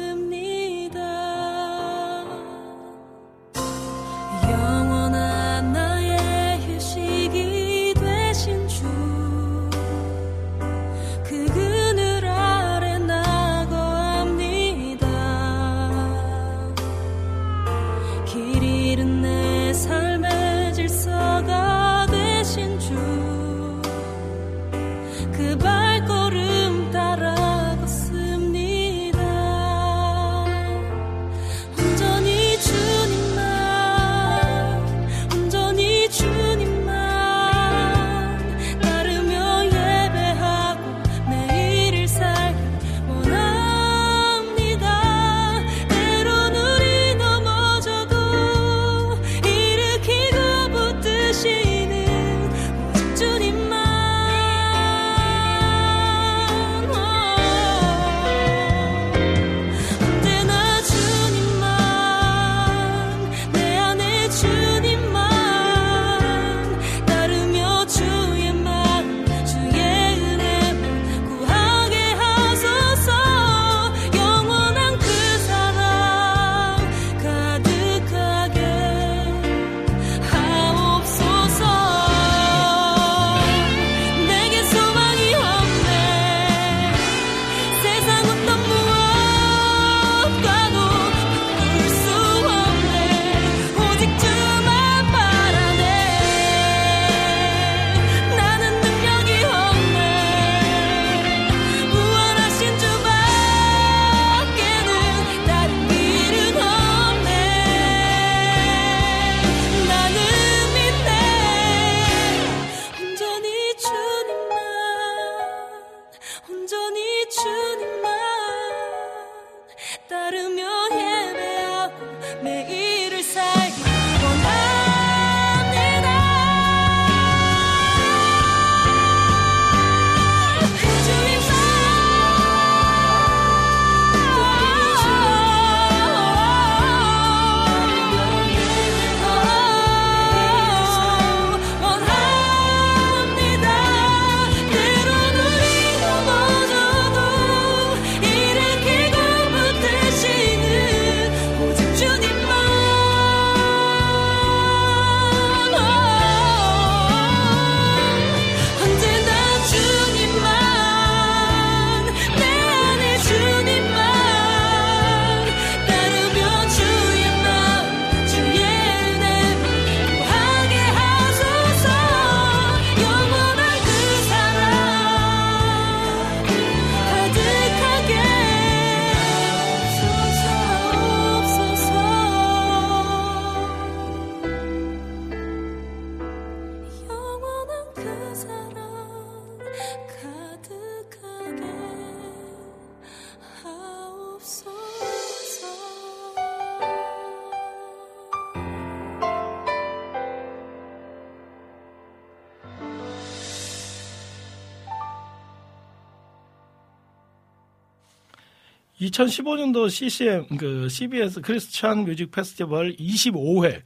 2015년도 CCM 그 CBS 크리스찬 뮤직 페스티벌 25회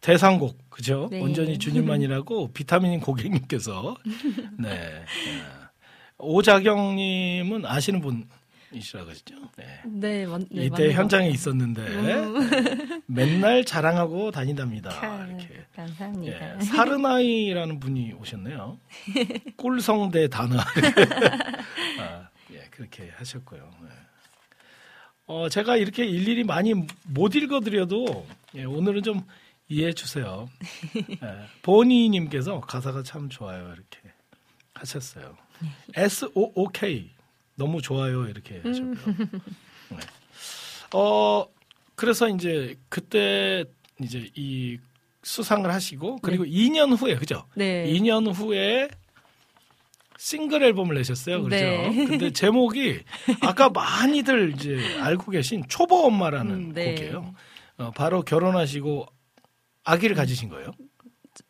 대상곡 그죠? 네. 온전히 주님만이라고 비타민 고객님께서 네 어, 오자경 님은 아시는 분 이시라고 하시죠? 네. 네, 맞, 네 이때 것 현장에 같아요. 있었는데 맨날 자랑하고 다닌답니다. 이렇게 감사합니다. 예, 사르나이라는 분이 오셨네요. 꿀성대 단어. 아, 예, 그렇게 하셨고요. 예. 어, 제가 이렇게 일일이 많이 못 읽어드려도 예, 오늘은 좀 이해해 주세요. 예, 보니님께서 가사가 참 좋아요. 이렇게 하셨어요. S-O-O-K. 너무 좋아요. 이렇게 하셨고요. 네. 어, 그래서 이제 그때 이제 이 수상을 하시고 그리고 2년 후에 그죠? 네. 2년 후에 싱글 앨범을 내셨어요. 그렇죠? 네. 근데 제목이 아까 많이들 이제 알고 계신 초보 엄마라는 음, 네. 곡이에요. 어, 바로 결혼하시고 아기를 가지신 거예요.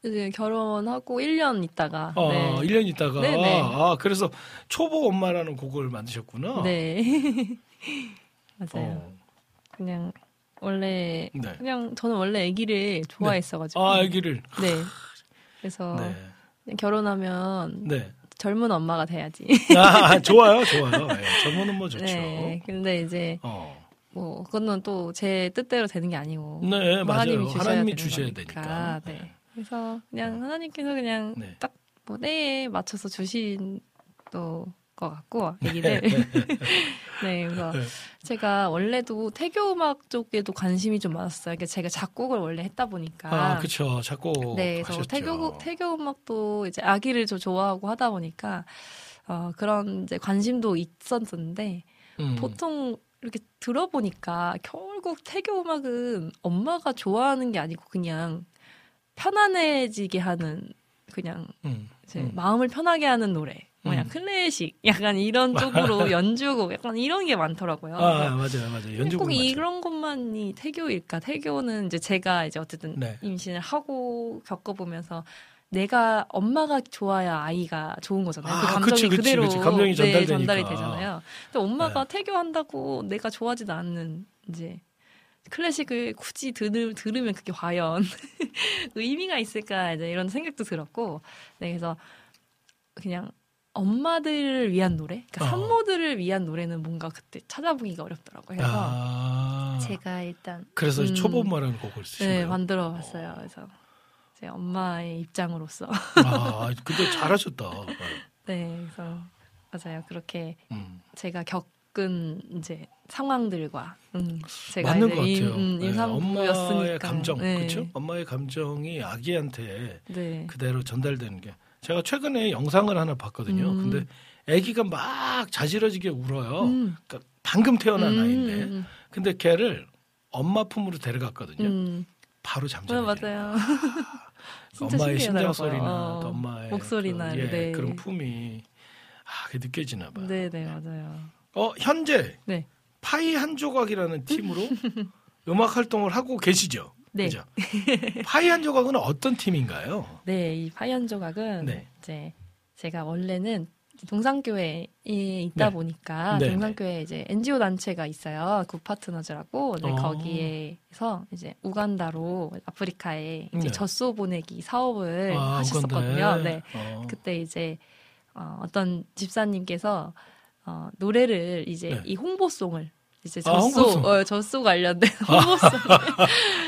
이제 결혼하고 1년 있다가 어, 네. 1년 있다가 네, 네. 아, 그래서 초보 엄마라는 곡을 만드셨구나. 네. 맞아요. 어. 그냥 원래 네. 그냥 저는 원래 아기를 좋아했어 가지고 아, 아기를. 네. 그래서 네. 결혼하면 네. 젊은 엄마가 돼야지. 아, 좋아요, 좋아요. 네, 젊은 뭐 좋죠. 네. 근데 이제 어. 뭐 그거는 또제 뜻대로 되는 게 아니고 네, 맞아요. 하나님이 주셔야 하나님이 주셔야 거니까. 되니까. 네. 그래서 그냥 하나님께서 그냥 네. 딱뭐 때에 맞춰서 주신 또 것 같고 아기를 네 그래서 네. 제가 원래도 태교 음악 쪽에도 관심이 좀 많았어요. 그러니까 제가 작곡을 원래 했다 보니까 아, 그쵸. 자꾸. 네, 그래서 태교 태교 음악도 이제 아기를 좀 좋아하고 하다 보니까 어, 그런 이제 관심도 있었는데 음. 보통 이렇게 들어보니까 결국 태교 음악은 엄마가 좋아하는 게 아니고 그냥 편안해지게 하는 그냥 음. 음. 마음을 편하게 하는 노래. 뭐냐 음. 클래식 약간 이런 쪽으로 연주곡 약간 이런 게 많더라고요. 아, 맞아요, 맞아요. 연주곡 꼭 맞죠. 이런 것만이 태교일까? 태교는 이제 제가 이제 어쨌든 네. 임신을 하고 겪어보면서 내가 엄마가 좋아야 아이가 좋은 거잖아요. 그 아, 감정이 그치, 그치, 그대로 그치. 감정이 네. 전달이 되잖아요. 근데 엄마가 네. 태교한다고 내가 좋아하지도 않는 이제 클래식을 굳이 들으, 들으면 그게 과연 의미가 있을까 이제 이런 생각도 들었고 네, 그래서 그냥 엄마들을 위한 노래, 그러니까 어. 산모들을 위한 노래는 뭔가 그때 찾아보기가 어렵더라고요. 그래서 아. 제가 일단 그래서 음, 초보 엄마라는 곡을 쓰신 네, 거예요? 만들어 봤어요. 그래서 제 엄마의 입장으로서 아, 근데 잘하셨다. 네, 그래서 맞아요. 그렇게 음. 제가 겪은 이제 상황들과 음, 제가 맞는 것 임, 같아요. 음, 네, 엄마의 감정, 네, 그렇죠? 엄마의 감정이 아기한테 네. 그대로 전달되는 게 제가 최근에 영상을 하나 봤거든요. 음. 근데 아기가 막 자지러지게 울어요. 음, 그러니까 방금 태어난 음, 아이인데, 음, 근데 걔를 엄마 품으로 데려갔거든요. 음. 바로 네, 잠자는 맞아요. 진짜 엄마의 심장. 소리나 어, 또 엄마의 목소리나 그, 예, 네. 그런 품이 아, 그게 느껴지나 봐. 네, 네, 맞아요. 어, 현재 네. 파이 한 조각이라는 팀으로 음악 활동을 하고 계시죠? 네. 그죠? 파이 한 조각은 어떤 팀인가요? 네, 이 파이 한 조각은 네. 이제 제가 원래는 동산교회에 있다 네. 보니까 네, 동산교회 이제 NGO 단체가 있어요. Good Partners라고 네, 어. 거기에서 이제 우간다로 아프리카에 이제 네. 젖소 보내기 사업을 아, 하셨었거든요. 우간다에? 네, 어. 그때 이제 어, 어떤 집사님께서 어, 노래를 이제 네. 이 홍보송을 이제 아, 젖소 홍보송. 어, 젖소 관련된 홍보송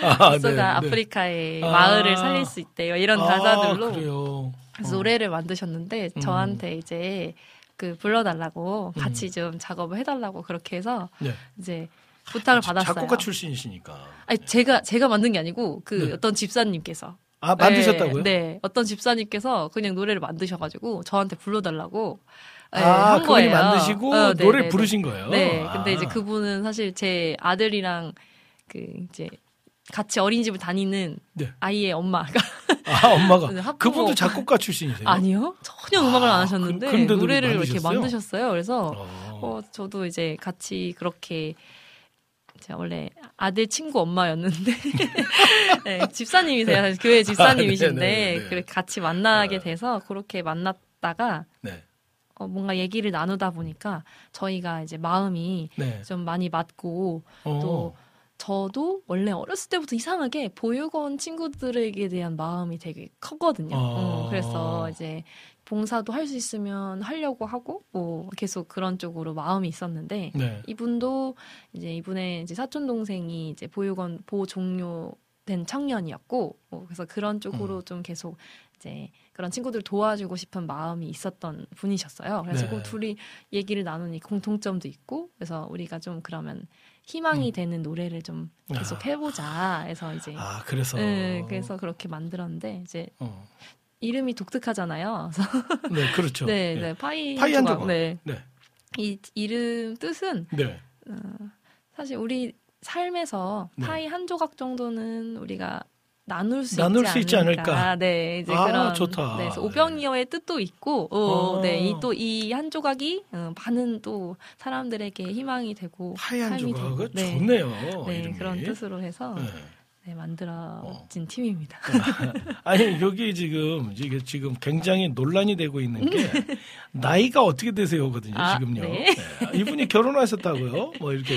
아, 젖소가 네, 네. 아프리카의 아. 마을을 살릴 수 있대요. 이런 아, 가사들로 어. 노래를 만드셨는데 음. 저한테 이제 그 불러달라고 음. 같이 좀 작업을 해달라고 그렇게 해서 네. 이제 부탁을 자- 받았어요. 작곡가 출신이시니까. 아니 제가 제가 만든 게 아니고 그 네. 어떤 집사님께서 아, 만드셨다고요? 네, 네. 어떤 집사님께서 그냥 노래를 만드셔가지고 저한테 불러달라고 네, 아, 한 거예요. 만드시고 어, 네, 노래를 네, 부르신 거예요? 네, 아. 근데 이제 그분은 사실 제 아들이랑 그 이제 같이 어린이집을 다니는 네. 아이의 엄마가 아, 엄마가. 네. 그분도 작곡가 출신이세요? 아니요 전혀 음악을 안 하셨는데 그- 그런데도 노래를 이렇게 만드셨어요? 만드셨어요. 그래서 어. 어, 저도 이제 같이 그렇게 제가 원래 아들 친구 엄마였는데 네, 집사님이세요. 사실 교회 집사님이신데 아, 네, 네, 네. 그렇게 같이 만나게 네. 돼서 그렇게 만났다가 네. 어, 뭔가 얘기를 나누다 보니까 저희가 이제 마음이 네. 좀 많이 맞고 어. 또 저도 원래 어렸을 때부터 이상하게 보육원 친구들에게 대한 마음이 되게 컸거든요. 어. 음, 그래서 이제 봉사도 할 수 있으면 하려고 하고 뭐 계속 그런 쪽으로 마음이 있었는데 네. 이분도 이제 이분의 이제 사촌 동생이 이제 보육원 보호 종료된 청년이었고 뭐 그래서 그런 쪽으로 음. 좀 계속 이제 그런 친구들 을 도와주고 싶은 마음이 있었던 분이셨어요. 그래서 네. 그 둘이 얘기를 나누니 공통점도 있고 그래서 우리가 좀 그러면 희망이 음. 되는 노래를 좀 계속 아. 해보자 해서 이제 아, 그래서. 네, 그래서 그렇게 만들었는데 이제 어. 이름이 독특하잖아요. 네, 그렇죠. 네, 네. 네, 파이 파이 한 조각. 네, 네. 이 이름 뜻은 네. 사실 우리 삶에서 네. 파이 한 조각 정도는 우리가 나눌 수, 나눌 있지, 수 있지 않을까. 네, 이제 아, 그런 좋다. 네, 오병이어의 뜻도 있고, 어, 아. 네, 이 또 이 한 조각이 어, 많은 또 사람들에게 희망이 되고 삶이 조각은 되고, 네. 좋네요. 네, 이름이. 그런 뜻으로 해서 네. 네, 만들어진 팀입니다. 아니 여기 지금 이게 지금 굉장히 논란이 되고 있는 게 나이가 어떻게 되세요거든요 아, 지금요. 네. 네. 이분이 결혼하셨다고요? 뭐 이렇게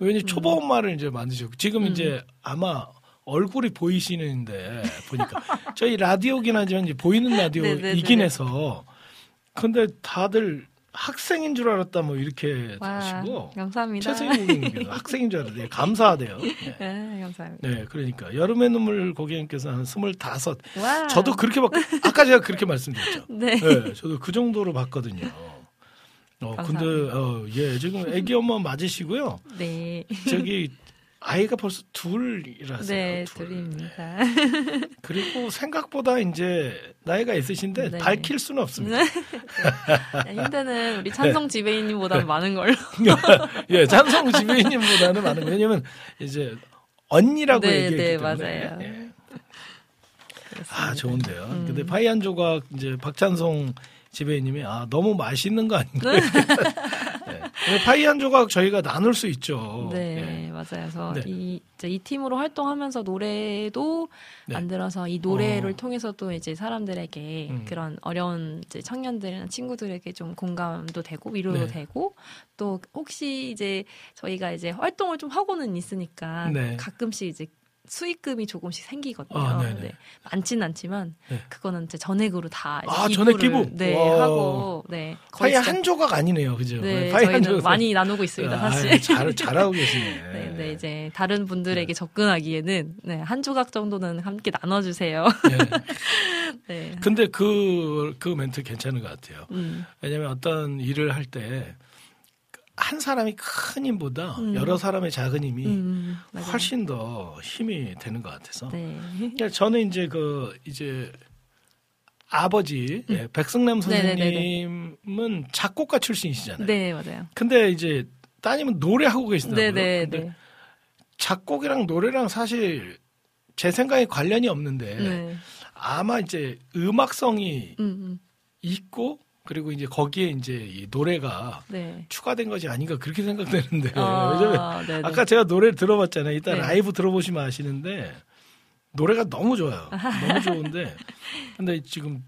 왜냐 초보 엄마를 이제 만드셨고 지금 이제 아마 얼굴이 보이시는데 보니까 저희 라디오긴 하지만 이제 보이는 라디오이긴 네네네네. 해서 근데 다들 학생인 줄 알았다 뭐 이렇게 와, 하시고 감사합니다. 최승희님께서 학생인 줄 알았는데 감사하대요. 네. 네, 감사합니다. 네, 그러니까 여름의 눈물 고객님께서 한 스물다섯. 와. 저도 그렇게 봤. 아까 제가 그렇게 말씀드렸죠. 네. 네, 저도 그 정도로 봤거든요. 어, 근데 어, 예, 지금 아기 엄마 맞으시고요. 네. 저기 아이가 벌써 둘이라서요. 네, 둘. 둘입니다. 그리고 생각보다 이제 나이가 있으신데 네. 밝힐 수는 없습니다. 네, 힌트는 우리 찬성 지배인님보다는 많은 걸로. 예, 찬성 지배인님보다는 많은 거. 왜냐면 이제 언니라고 네, 얘기했기 네, 때문에. 맞아요. 예. 아, 좋은데요. 음. 근데 파이 한 조각 이제 박찬송 지배인님이 아 너무 맛있는 거 아닌가? 네. 근데 파이 한 조각 저희가 나눌 수 있죠. 네, 예. 맞아요. 그래서 네. 이, 이 팀으로 활동하면서 노래도 네. 만들어서 이 노래를 어. 통해서도 이제 사람들에게 음. 그런 어려운 이제 청년들이나 친구들에게 좀 공감도 되고 위로도 네. 되고 또 혹시 이제 저희가 이제 활동을 좀 하고는 있으니까 네. 가끔씩 이제 수익금이 조금씩 생기거든요. 아. 네. 많지는 않지만 네. 그거는 이제 전액으로 다 이제 아, 전액 기부를, 기부? 네 와. 하고 네 파이 거의 진짜- 한 조각 아니네요, 그죠? 네 파이 한 저희는 조각 많이 나누고 있습니다 아, 사실. 잘 잘하고 계시네. 네, 네, 이제 다른 분들에게 접근하기에는 네, 한 조각 정도는 함께 나눠주세요. 네. 네. 근데 그, 그 멘트 괜찮은 것 같아요. 음, 왜냐면 어떤 일을 할 때 한 사람이 큰 힘보다 음. 여러 사람의 작은 힘이 음, 맞아요. 훨씬 더 힘이 되는 것 같아서. 네. 그러니까 저는 이제 그 이제 아버지 예, 백승남 음. 네네네네. 선생님은 작곡가 출신이시잖아요. 네, 맞아요. 근데 이제 따님은 노래하고 계시더라고요. 네, 네, 근데 네. 작곡이랑 노래랑 사실 제 생각에 관련이 없는데 네. 아마 이제 음악성이 음, 음, 있고 그리고 이제 거기에 이제 이 노래가 네. 추가된 것이 아닌가 그렇게 생각되는데 왜냐면 아, 네, 네. 아까 제가 노래를 들어봤잖아요. 이따 네. 라이브 들어보시면 아시는데 노래가 너무 좋아요. 너무 좋은데 근데 지금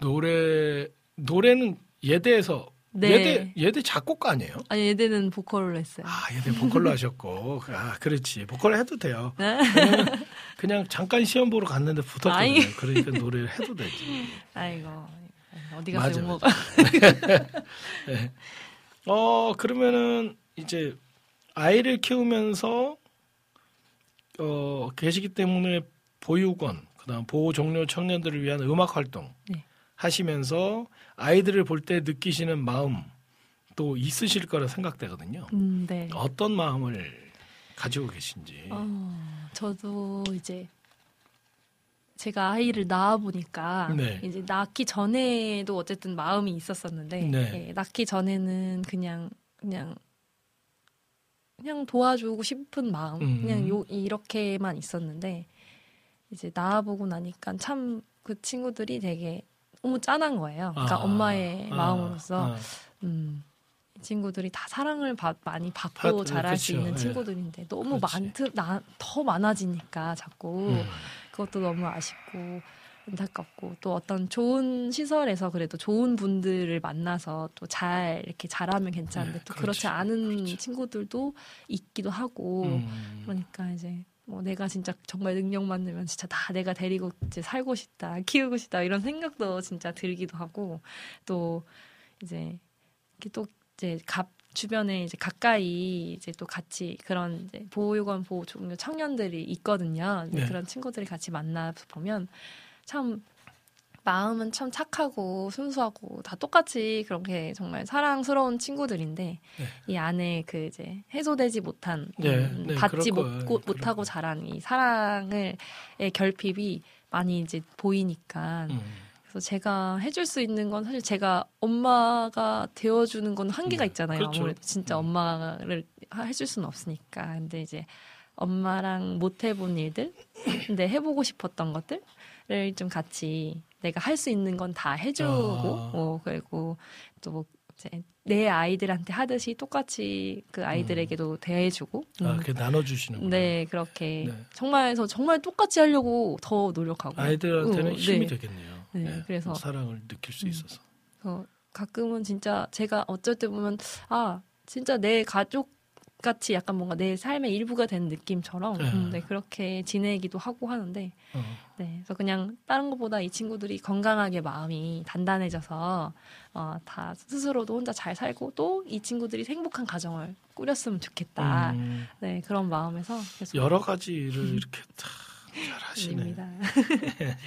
노래 노래는 예대에서 네. 예대 예대 작곡가 아니에요? 아니, 얘들은 보컬을 했어요. 아 예대 보컬로 하셨고 아 그렇지 보컬 해도 돼요. 네. 그냥, 그냥 잠깐 시험 보러 갔는데 붙었거든요. 아이. 그러니까 노래를 해도 되지. 아이고. 어디 가서 욕먹어. 어 그러면은 이제 아이를 키우면서 어 계시기 때문에 보육원 그다음 보호 종료 청년들을 위한 음악 활동 네. 하시면서 아이들을 볼 때 느끼시는 마음 또 있으실 거라 생각되거든요. 음, 네. 어떤 마음을 가지고 계신지. 어, 저도 이제 제가 아이를 낳아 보니까 네. 이제 낳기 전에도 어쨌든 마음이 있었었는데 네. 예, 낳기 전에는 그냥 그냥 그냥 도와주고 싶은 마음 음. 그냥 요 이렇게만 있었는데 이제 낳아 보고 나니까 참 그 친구들이 되게 너무 짠한 거예요. 그러니까 아, 엄마의 아, 마음으로서 아, 음, 이 친구들이 다 사랑을 받, 많이 받고 받- 자랄 수 그쵸, 있는 예. 친구들인데 너무 그렇지. 많드, 나, 더 많아지니까 자꾸 음. 그것도 너무 아쉽고 안타깝고 또 어떤 좋은 시설에서 그래도 좋은 분들을 만나서 또 잘 이렇게 잘하면 괜찮은데 네, 또 그렇지, 그렇지 않은 그렇지. 친구들도 있기도 하고 음. 그러니까 이제 뭐 내가 진짜 정말 능력 많으면 진짜 다 내가 데리고 이제 살고 싶다 키우고 싶다 이런 생각도 진짜 들기도 하고 또 이제 이렇게 또 이제 갑 주변에 이제 가까이 이제 또 같이 그런 이제 보호유관 보호 종료 청년들이 있거든요. 네. 그런 친구들이 같이 만나서 보면 참 마음은 참 착하고 순수하고 다 똑같이 그렇게 정말 사랑스러운 친구들인데 네. 이 안에 그 이제 해소되지 못한 네, 음, 네, 받지 그럴 거예요. 못, 그럴 못하고. 자란 이 사랑을 의 결핍이 많이 이제 보이니까 음. 그래서 제가 해줄 수 있는 건 사실 제가 엄마가 되어주는 건 한계가 네, 있잖아요. 그렇죠. 아무래도 진짜 음. 엄마를 하- 해줄 수는 없으니까. 근데 이제 엄마랑 못 해본 일들, 근데 해보고 싶었던 것들을 좀 같이 내가 할 수 있는 건 다 해주고, 아. 뭐 그리고 또뭐 이제 내 아이들한테 하듯이 똑같이 그 아이들에게도 대해주고 아, 음. 그렇게 나눠주시는 네 그렇게 네. 정말 저 정말 똑같이 하려고 더 노력하고 아이들한테는 어, 힘이 네. 되겠네요. 네, 그래서- 사랑을 느낄 수 음. 있어서. 그래서 가끔은 진짜 제가 어쩔 때 보면 아 진짜 내 가족 같이 약간 뭔가 내 삶의 일부가 된 느낌처럼 네. 음, 네, 그렇게 지내기도 하고 하는데 어. 네, 그래서 그냥 다른 것보다 이 친구들이 건강하게 마음이 단단해져서 어, 다 스스로도 혼자 잘 살고 또 이 친구들이 행복한 가정을 꾸렸으면 좋겠다. 음, 네, 그런 마음에서 계속 여러 가지를 이렇게 다 잘하시네.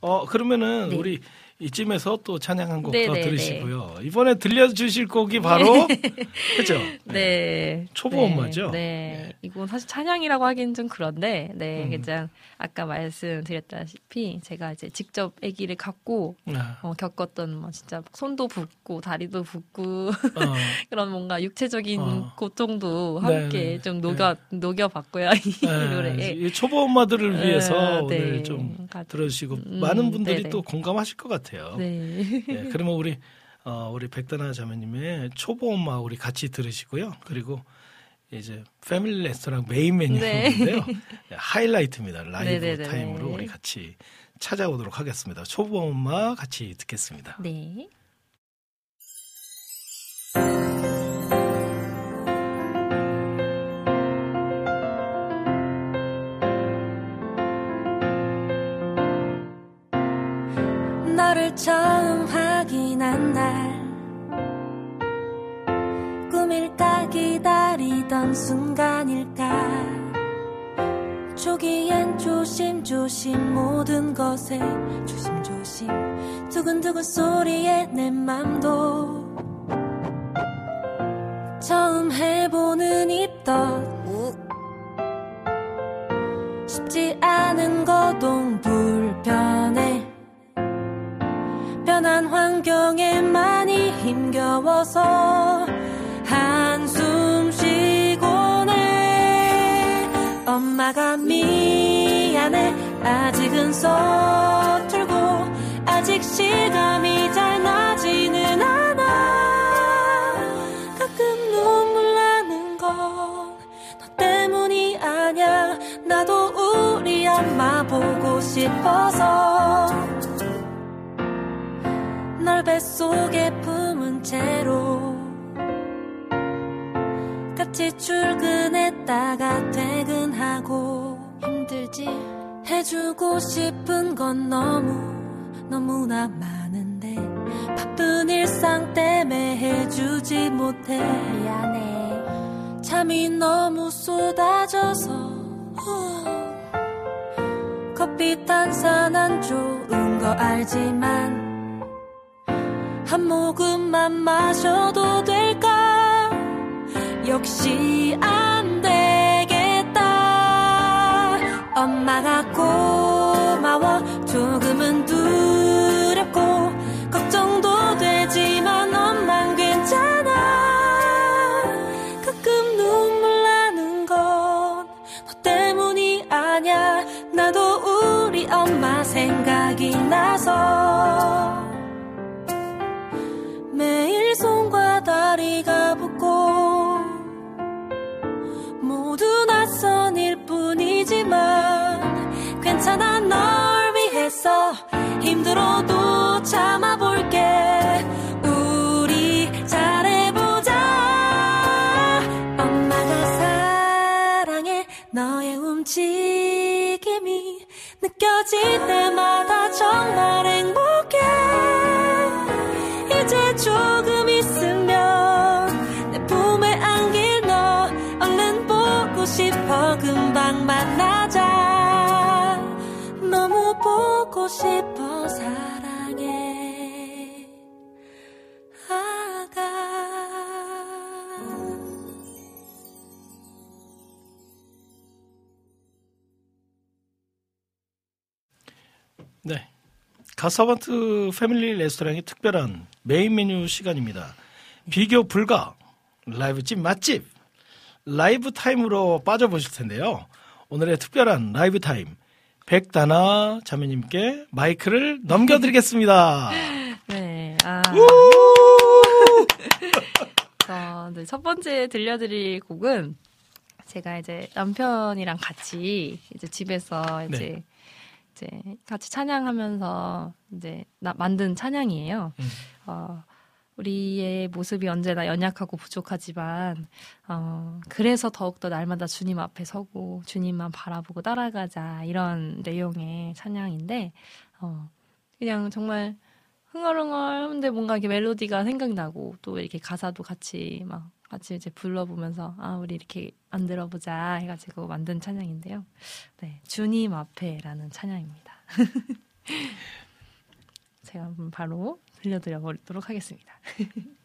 어 그러면은 네. 우리 이쯤에서 또 찬양 한곡 네, 더 네, 들으시고요. 이번에 들려주실 곡이 바로 그죠? 네. 초보 네, 엄마죠? 네. 네. 이건 사실 찬양이라고 하기는 좀 그런데, 네. 음. 그냥 아까 말씀드렸다시피 제가 이제 직접 아기를 갖고 아, 어, 겪었던 뭐 진짜 손도 붓고 다리도 붓고 어, 그런 뭔가 육체적인 어. 고통도 네, 함께 네, 좀 녹여 녹여봤고요 이 네, 노래에. 이 초보 엄마들을 위해서 어, 오늘 네. 좀 가- 들어주시고 음, 많은 분들이 네네. 또 공감하실 것 같아요. 네. 네, 그러면 우리 어, 우리 백다나 자매님의 초보 엄마 우리 같이 들으시고요. 그리고 이제 패밀리 레스토랑 메인 메뉴인데요. 네, 하이라이트입니다. 라이브 네네네네. 타임으로 우리 같이 찾아오도록 하겠습니다. 초보 엄마 같이 듣겠습니다. 네. 처음 확인한 날. 꿈일까 기다리던 순간일까. 초기엔 조심조심 모든 것에 조심조심 두근두근 소리에 내 맘도. 처음 해보는 입덧. 쉽지 않은 거동 불편해 환경에 많이 힘겨워서 한숨 쉬곤 해 엄마가 미안해. 아직은 서툴고 아직 실감이 잘 나지는 않아. 가끔 눈물 나는 건 너 때문이 아냐 나도 우리 엄마 보고 싶어서 널 뱃속에 품은 채로 같이 출근했다가 퇴근하고 힘들지? 해주고 싶은 건 너무 너무나 많은데 바쁜 일상 때문에 해주지 못해. 미안해. 잠이 너무 쏟아져서 후. 커피 탄산 안 좋은 거 알지만 한 모금만 마셔도 될까? 역시 안 되겠다. 엄마가 고마워. 조금은 두렵고 걱정도 되지만 엄만 괜찮아. 가끔 눈물 나는 건 너 때문이 아냐 나도 우리 엄마 생각이 나서 다리가 붓고 모두 낯선 일뿐이지만 괜찮아 널 위해서 힘들어도 참아볼게. 우리 잘해보자. 엄마가 사랑해. 너의 움직임이 느껴질 때마다 정말 행복 싶어 사랑해 아가 네. 갓서번트 패밀리 레스토랑의 특별한 메인 메뉴 시간입니다. 비교 불가 라이브 집 맛집 라이브 타임으로 빠져보실 텐데요. 오늘의 특별한 라이브 타임 백다나 자매님께 마이크를 넘겨드리겠습니다. 네. 아. 그래서 네, 첫 번째 들려드릴 곡은 제가 이제 남편이랑 같이 이제 집에서 이제 네. 이제 같이 찬양하면서 이제 나, 만든 찬양이에요. 음. 어, 우리의 모습이 언제나 연약하고 부족하지만 어, 그래서 더욱더 날마다 주님 앞에 서고 주님만 바라보고 따라가자 이런 내용의 찬양인데 어, 그냥 정말 흥얼흥얼 하는데 뭔가 이렇게 멜로디가 생각나고 또 이렇게 가사도 같이 막 같이 이제 불러보면서 아 우리 이렇게 만들어보자 해가지고 만든 찬양인데요. 네 주님 앞에라는 찬양입니다. 제가 바로 들려드려 보도록 하겠습니다.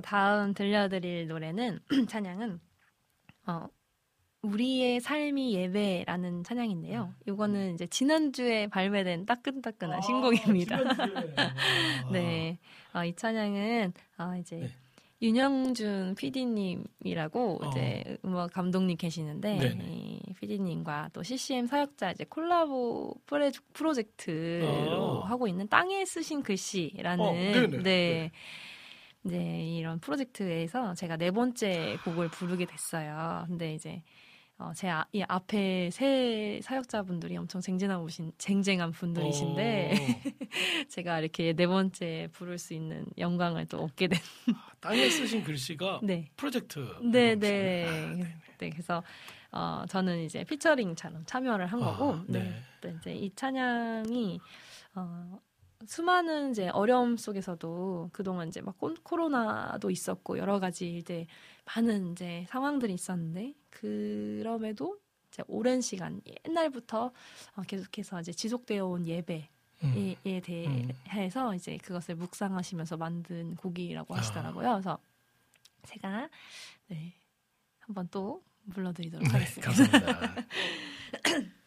다음 들려드릴 노래는 찬양은 어, 우리의 삶이 예배라는 찬양인데요. 이거는 이제 지난주에 발매된 따끈따끈한 신곡입니다. 아. 아. 네, 어, 이 찬양은 어, 이제 네. 윤영준 PD님이라고 어. 이제 음악 감독님 계시는데 네네. 이 PD님과 또 CCM 사역자 이제 콜라보 프로젝트로 어. 하고 있는 땅에 쓰신 글씨라는 어. 네. 네. 이제 이런 프로젝트에서 제가 네 번째 곡을 부르게 됐어요. 근데 이제 어, 제 아, 이 앞에 세 사역자분들이 엄청 쟁쟁한 분신, 쟁쟁한 분들이신데 어, 제가 이렇게 네 번째 부를 수 있는 영광을 또 얻게 된. 땅에 쓰신 글씨가 네. 프로젝트. 네, 앨범이시네. 네. 아, 네네. 네, 그래서 어, 저는 이제 피처링처럼 참여를 한 거고, 아, 네. 네. 또 이제 이 찬양이 어, 수많은 이제 어려움 속에서도 그동안 이제 막 코- 코로나도 있었고 여러 가지 이제 많은 이제 상황들이 있었는데 그럼에도 이제 오랜 시간 옛날부터 어, 계속해서 이제 지속되어 온 예배 음. 에 대해서 이제 그것을 묵상하시면서 만든 곡이라고 아. 하시더라고요. 그래서 제가 네 한번 또 불러드리도록 네, 하겠습니다. 감사합니다.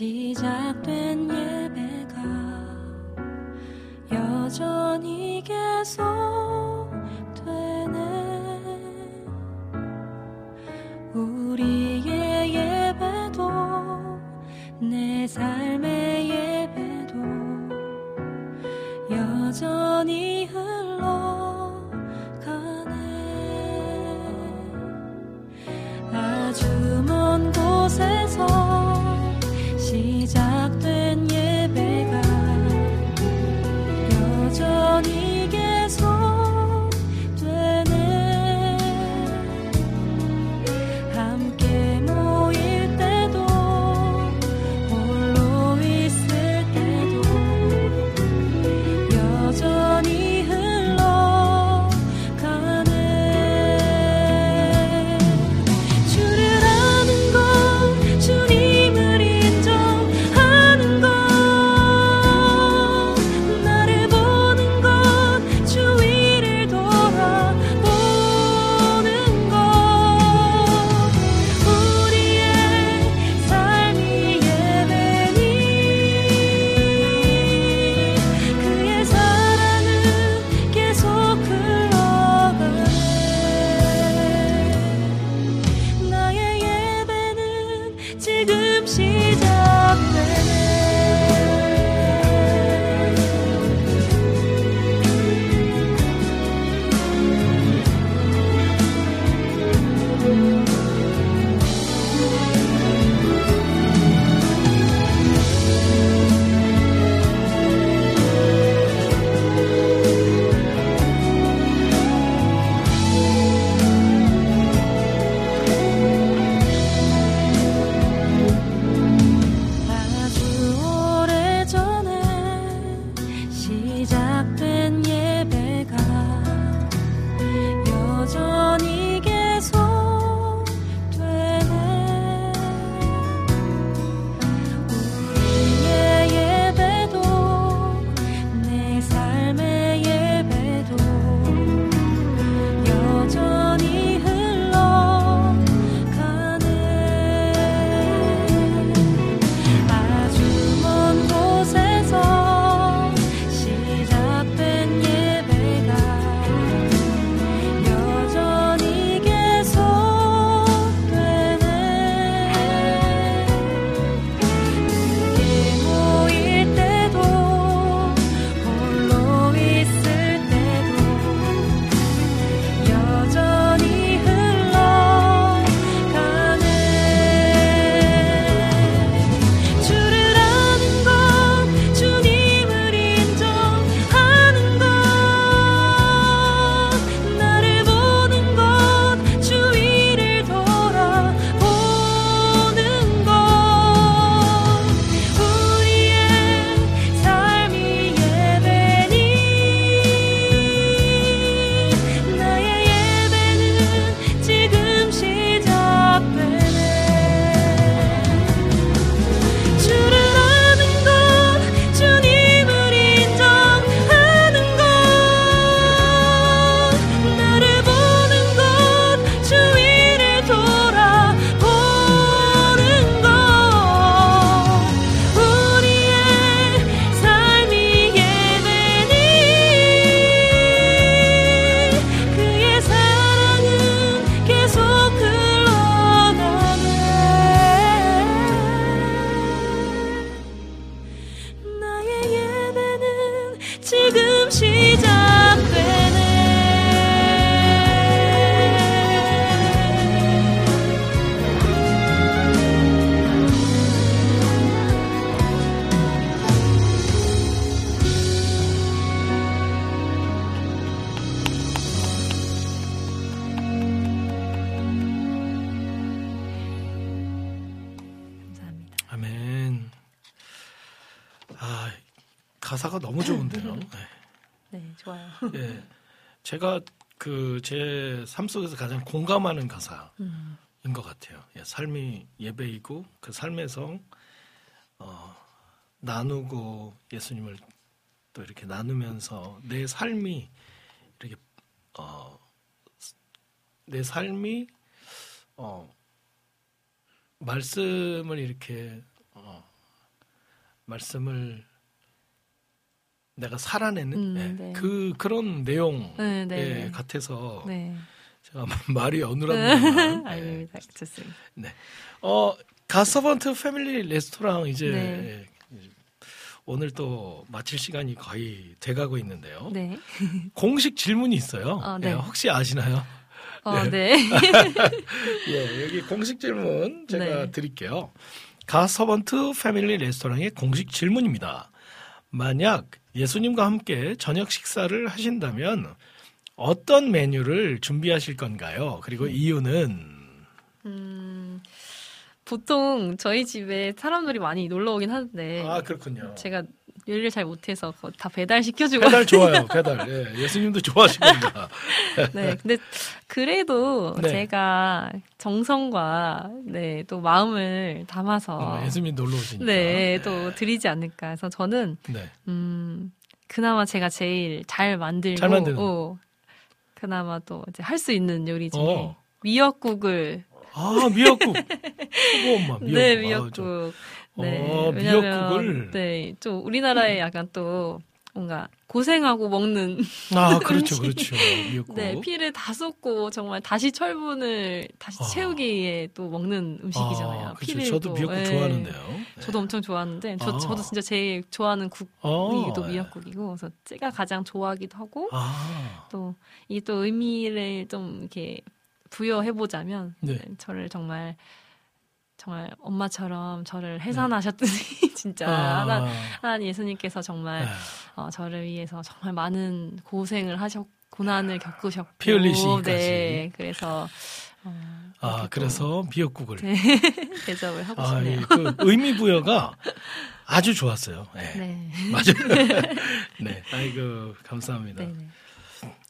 시작된 예배가 여전히 계속 삶 속에서 가장 공감하는 가사인 음, 것 같아요. 예, 삶이 예배이고 그 삶에서 어, 나누고 예수님을 또 이렇게 나누면서 내 삶이 이렇게 어, 내 삶이 어, 말씀을 이렇게 어, 말씀을 내가 살아내는 음, 예, 네. 그 그런 내용 네, 네, 예, 네. 같아서 네. 제가 말이 어눌합니다만 예. 아닙니다. 좋습니다. 어 가서번트 패밀리 레스토랑 이제 네. 예, 오늘 또 마칠 시간이 거의 돼가고 있는데요. 네. 공식 질문이 있어요. 어, 네. 예, 혹시 아시나요? 어, 네. 예, 여기 공식 질문 제가 네. 드릴게요. 가서번트 패밀리 레스토랑의 공식 질문입니다. 만약 예수님과 함께 저녁 식사를 하신다면 어떤 메뉴를 준비하실 건가요? 그리고 이유는 음, 보통 저희 집에 사람들이 많이 놀러 오긴 하는데 아 그렇군요. 네. 제가 요리를 잘 못해서 다 배달 시켜주고 배달 좋아요. 배달. 예, 예수님도 좋아하시는가. 네, 근데 그래도 네. 제가 정성과 네, 또 마음을 담아서 어, 예수님 놀러 오시니까. 네, 또 드리지 않을까 해서 저는 네. 음, 그나마 제가 제일 잘 만들고 잘. 어, 그나마 또 이제 할 수 있는 요리 중에 어. 미역국을 아 미역국. 엄마 미역국. 네, 미역국. 저- 네, 어, 왜냐면 미역국을. 네, 좀 우리나라에 약간 또 뭔가 고생하고 먹는 아 그렇죠. 그렇죠. 미역국. 네, 피를 다 쏟고 정말 다시 철분을 다시 아. 채우기 위해 또 먹는 음식이잖아요. 아, 그렇죠. 피를 저도 또, 미역국 예. 좋아하는데요. 네. 저도 엄청 좋아하는데 저, 아. 저도 진짜 제일 좋아하는 국이 어, 또 예. 미역국이고 그래서 제가 가장 좋아하기도 하고 아, 또 이게 또 의미를 좀 이렇게 부여해 보자면 네. 저를 정말 정말 엄마처럼 저를 해산하셨더니 진짜 아, 하나, 하나님 예수님께서 정말 네. 어, 저를 위해서 정말 많은 고생을 하셨 고난을 겪으셨고 피 흘리시기까지. 네 그래서 어, 아 그래서 미역국을. 네. 대접을 하고 아, 예, 싶네요. 그 의미 부여가 아주 좋았어요. 네. 네. 맞아요. 네. 아이고 감사합니다. 네. 네.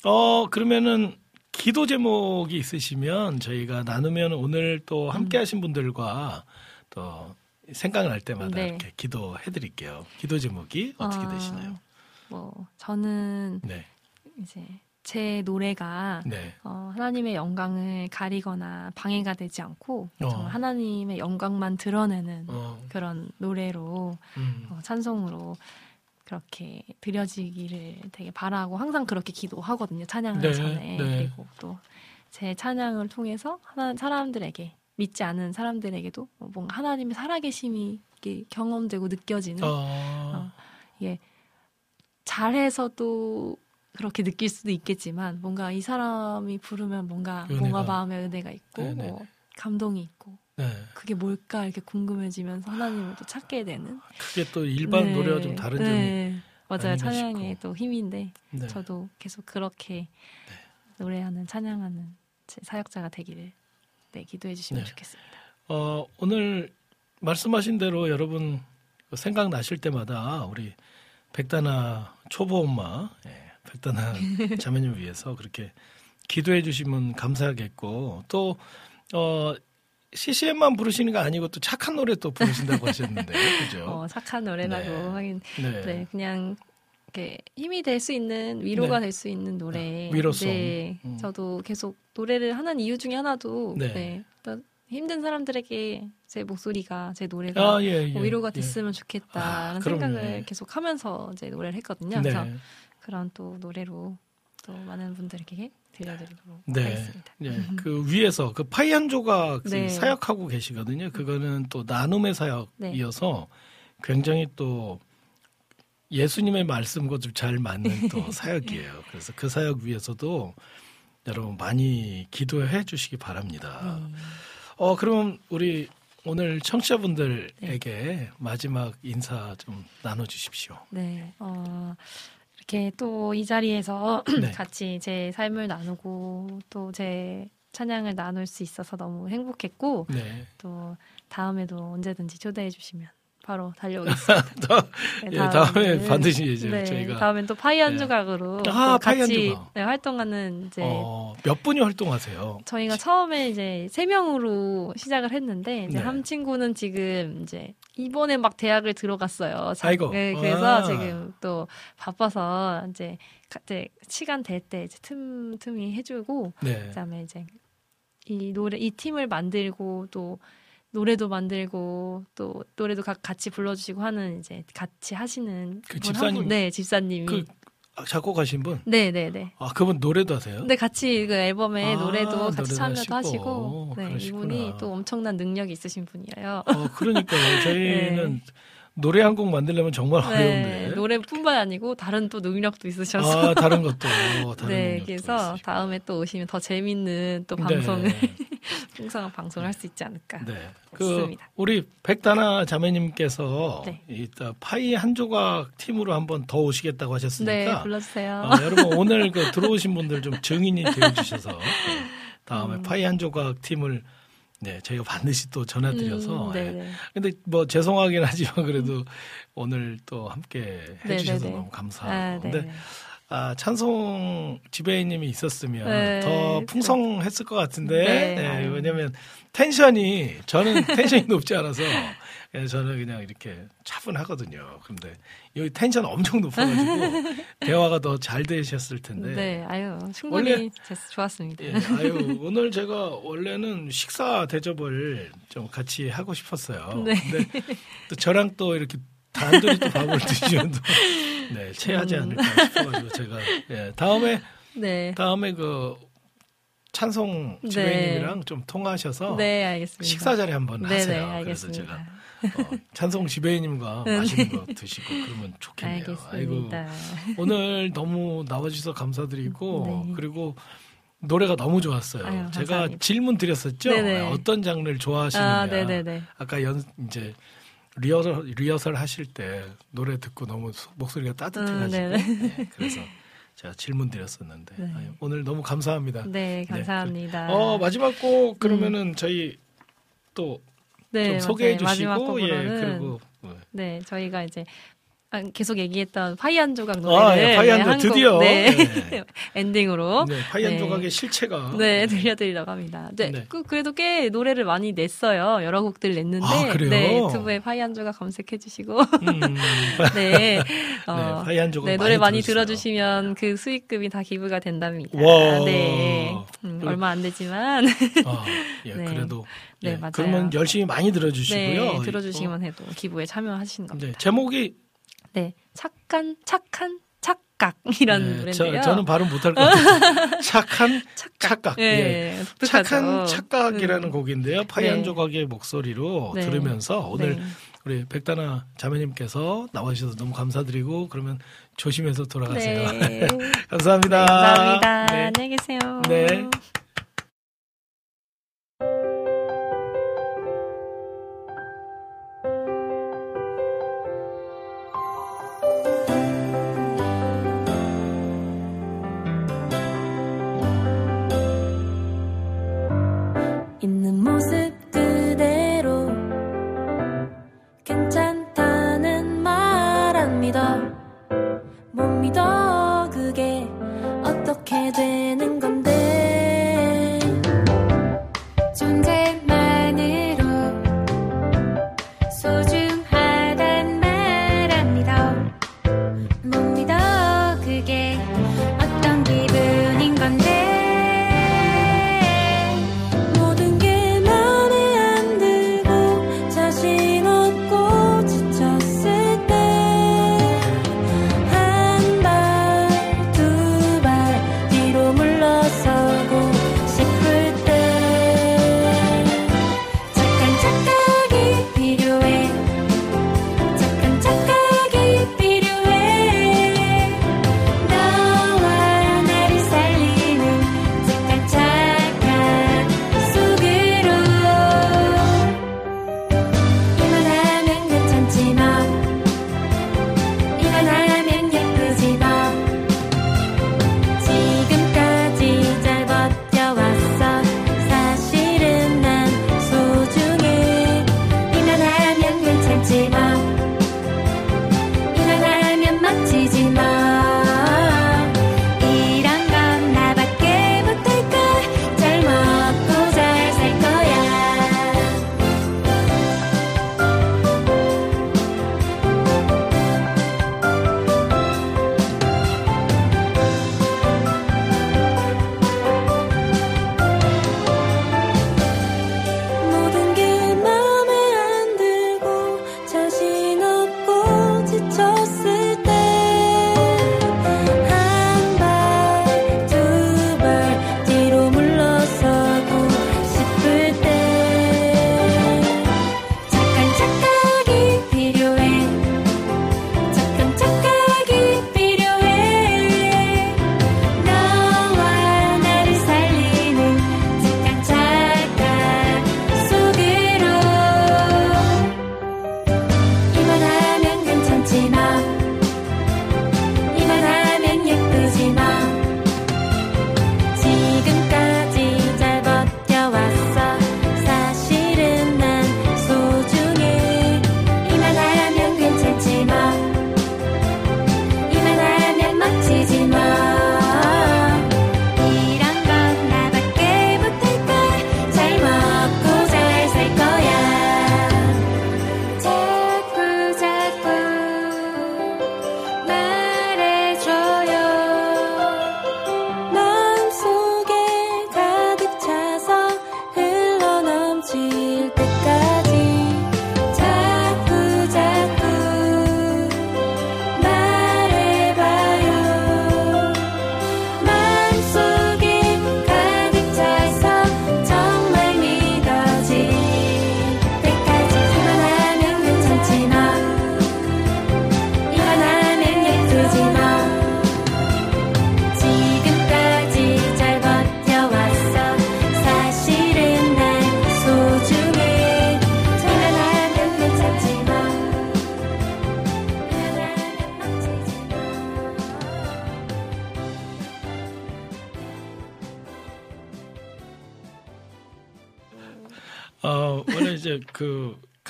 어 그러면은 기도 제목이 있으시면 저희가 나누면 오늘 또 함께 음. 하신 분들과 또 생각날 때마다 네. 이렇게 기도해 드릴게요. 기도 제목이 어떻게 어, 되시나요? 뭐 저는 네. 이제 제 노래가 네. 어, 하나님의 영광을 가리거나 방해가 되지 않고 어. 정말 하나님의 영광만 드러내는 어. 그런 노래로 음. 어, 찬송으로 그렇게 드려지기를 되게 바라고 항상 그렇게 기도하거든요. 찬양하기 네, 전에 네. 그리고 또 제 찬양을 통해서 하나 사람들에게 믿지 않은 사람들에게도 뭔가 하나님의 살아계심이 이렇게 경험되고 느껴지는 어. 이게 잘해서도 그렇게 느낄 수도 있겠지만 뭔가 이 사람이 부르면 뭔가 은혜가. 뭔가 마음에 은혜가 있고 네네. 뭐 감동이 있고 네. 그게 뭘까 이렇게 궁금해지면서 하나님을 또 찾게 되는 그게 또 일반 네. 노래와 좀 다른 점이 네. 맞아요 아닌가 찬양의 싶고. 또 힘인데 네. 저도 계속 그렇게 노래하는 찬양하는 제 사역자가 되기를 네 기도해 주시면 네. 좋겠습니다. 어, 오늘 말씀하신 대로 여러분 그 생각 나실 때마다 우리 백다나 초보 엄마, 예, 백다나 자매님 위해서 그렇게 기도해 주시면 감사하겠고 또, 어, CCM만 부르시는 거 아니고 또 착한 노래 또 부르신다고 하셨는데, 그죠? 어, 착한 노래라고 네. 하긴 네. 네, 그냥 이렇게 힘이 될 수 있는 위로가 네. 될수 있는 노래. 아, 위로송. 네, 음. 저도 계속 노래를 하는 이유 중에 하나도 네. 네. 또 힘든 사람들에게 제 목소리가 제 노래가 아, 예, 예. 뭐 위로가 예. 됐으면 좋겠다라는 아. 생각을 계속 하면서 이제 노래를 했거든요. 네. 그래서 그런 또 노래로 또 많은 분들에게 들려드리도록 네. 하겠습니다. 예, 그 위에서 그 파이 한 조각 네. 사역하고 계시거든요. 그거는 또 나눔의 사역이어서 굉장히 또 예수님의 말씀과 좀 잘 맞는 또 사역이에요. 그래서 그 사역 위에서도 여러분 많이 기도해 주시기 바랍니다. 네. 어, 그럼 우리 오늘 청취자분들에게 마지막 인사 좀 나눠 주십시오. 네, 어, 이렇게 또 이 자리에서 네. 같이 제 삶을 나누고 또 제 찬양을 나눌 수 있어서 너무 행복했고 네. 또 다음에도 언제든지 초대해 주시면 바로 달려오겠습니다. 네, 예, 다음에 반드시 이제 네, 저희가 다음엔 또 파이 한 조각으로 네. 아, 파이 한 같이 조각. 네, 활동하는 이제 어, 몇 분이 활동하세요? 저희가 처음에 이제 세 명으로 시작을 했는데 이제 네. 한 친구는 지금 이제 이번에 막 대학을 들어갔어요. 자- 아이고. 네, 그래서 아. 지금 또 바빠서 이제 가- 이제 시간 될 때 이제 틈 틈이 해주고 네. 그다음에 이제 이 노래 이 팀을 만들고 또 노래도 만들고 또 노래도 가- 같이 불러주시고 하는 이제 같이 하시는 그분 집사님? 한 분- 네 집사님이 그 아, 작곡하신 분? 네 네 네 아, 그분 노래도 하세요? 근데 같이 그 앨범에 아, 노래도 같이 참여도 하시고. 하시고, 네, 그러시구나. 이분이 또 엄청난 능력이 있으신 분이에요. 어, 그러니까요. 저희는 노래 한 곡 만들려면 정말 네, 어려운데. 노래뿐만 아니고 다른 또 능력도 있으셔서 아, 다른 것도. 다른 네, 그래서 있으시고. 다음에 또 오시면 더 재밌는 또 방송을 네. 풍성한 방송을 할 수 있지 않을까. 네. 그 좋습니다. 우리 백다나 자매님께서 네. 이따 파이 한 조각 팀으로 한번 더 오시겠다고 네, 하셨으니까 불러주세요. 어, 여러분 오늘 그 들어오신 분들 좀 증인이 되어 주셔서 네, 다음에 음. 파이 한 조각 팀을 네, 저희가 반드시 또 전해드려서. 음, 예. 네네. 근데 뭐 죄송하긴 하지만 그래도 오늘 또 함께 해주셔서 네네네. 너무 감사하고. 아, 네. 근데 아, 찬송 지배인님이 있었으면 네. 더 풍성했을 것 같은데 네, 네. 왜냐면 텐션이 저는 텐션이 높지 않아서 예, 저는 그냥 이렇게 차분하거든요. 근데 여기 텐션 엄청 높아가지고 대화가 더 잘 되셨을 텐데. 네, 아유, 충분히 원래- 됐- 좋았습니다. 예, 아유 오늘 제가 원래는 식사 대접을 좀 같이 하고 싶었어요. 네. 근데 또 저랑 또 이렇게 단둘이 또 밥을 드시면 또 네, 체하지 음. 않을까 싶어가지고 제가 예, 다음에 네. 다음에 그 찬송 네. 지배님이랑 좀 통화하셔서 네. 식사 자리 한번 네네, 하세요. 그래서. 제가 어, 찬송 지배님과 맛있는 거 드시고 그러면 좋겠네요. 아이고 알겠습니다. 오늘 너무 나와주셔서 감사드리고 네. 그리고 노래가 너무 좋았어요. 아유, 제가 감사합니다. 질문 드렸었죠. 네네. 어떤 장르를 좋아하시느냐. 아. 아까 연 이제 리허설 리허설 하실 때 노래 듣고 너무 소- 목소리가 따뜻해가지고 음. 네, 그래서 제가 질문 드렸었는데 네. 아유, 오늘 너무 감사합니다. 네, 감사합니다. 어 마지막 곡 그러면은 저희 또좀 네, 소개해 주시고 예 그리고 네. 네, 저희가 이제 아, 계속 얘기했던 파이안 조각 아, 노래를 예, 파이안 네, 조각 한 곡, 드디어. 네. 네. 엔딩으로 네, 파이안 네. 조각의 실체가 네, 들려드리려고 합니다. 네, 네. 그, 그래도 꽤 노래를 많이 냈어요. 여러 곡들 냈는데. 아, 그래요? 네, 유튜브에 파이안 조각 검색해주시고. 음, 네. 네, 어, 파이안 조각 네, 노래 많이. 들어주시면 그 수익금이 다 기부가 된답니다. 와. 네. 음, 얼마 안 되지만. 아, 예, 네. 그래도 네, 예, 맞아요. 그러면 열심히 많이 들어주시고요. 네, 들어주시기만 해도 기부에 참여하시는 어, 겁니다. 네, 제목이 네. 착한, 착한, 착각이라는 네, 노래인데요. 저, 는 발음 못할 것 같아요. 착한 착각. 예. 네, 독특하죠. 착한 착각이라는 음. 곡인데요. 파이안 네. 조각의 목소리로 네. 들으면서 오늘 네. 우리 백다나 자매님께서 나와주셔서 너무 감사드리고 그러면 조심해서 돌아가세요. 네. 감사합니다. 감사합니다. 네. 안녕히 계세요. 네.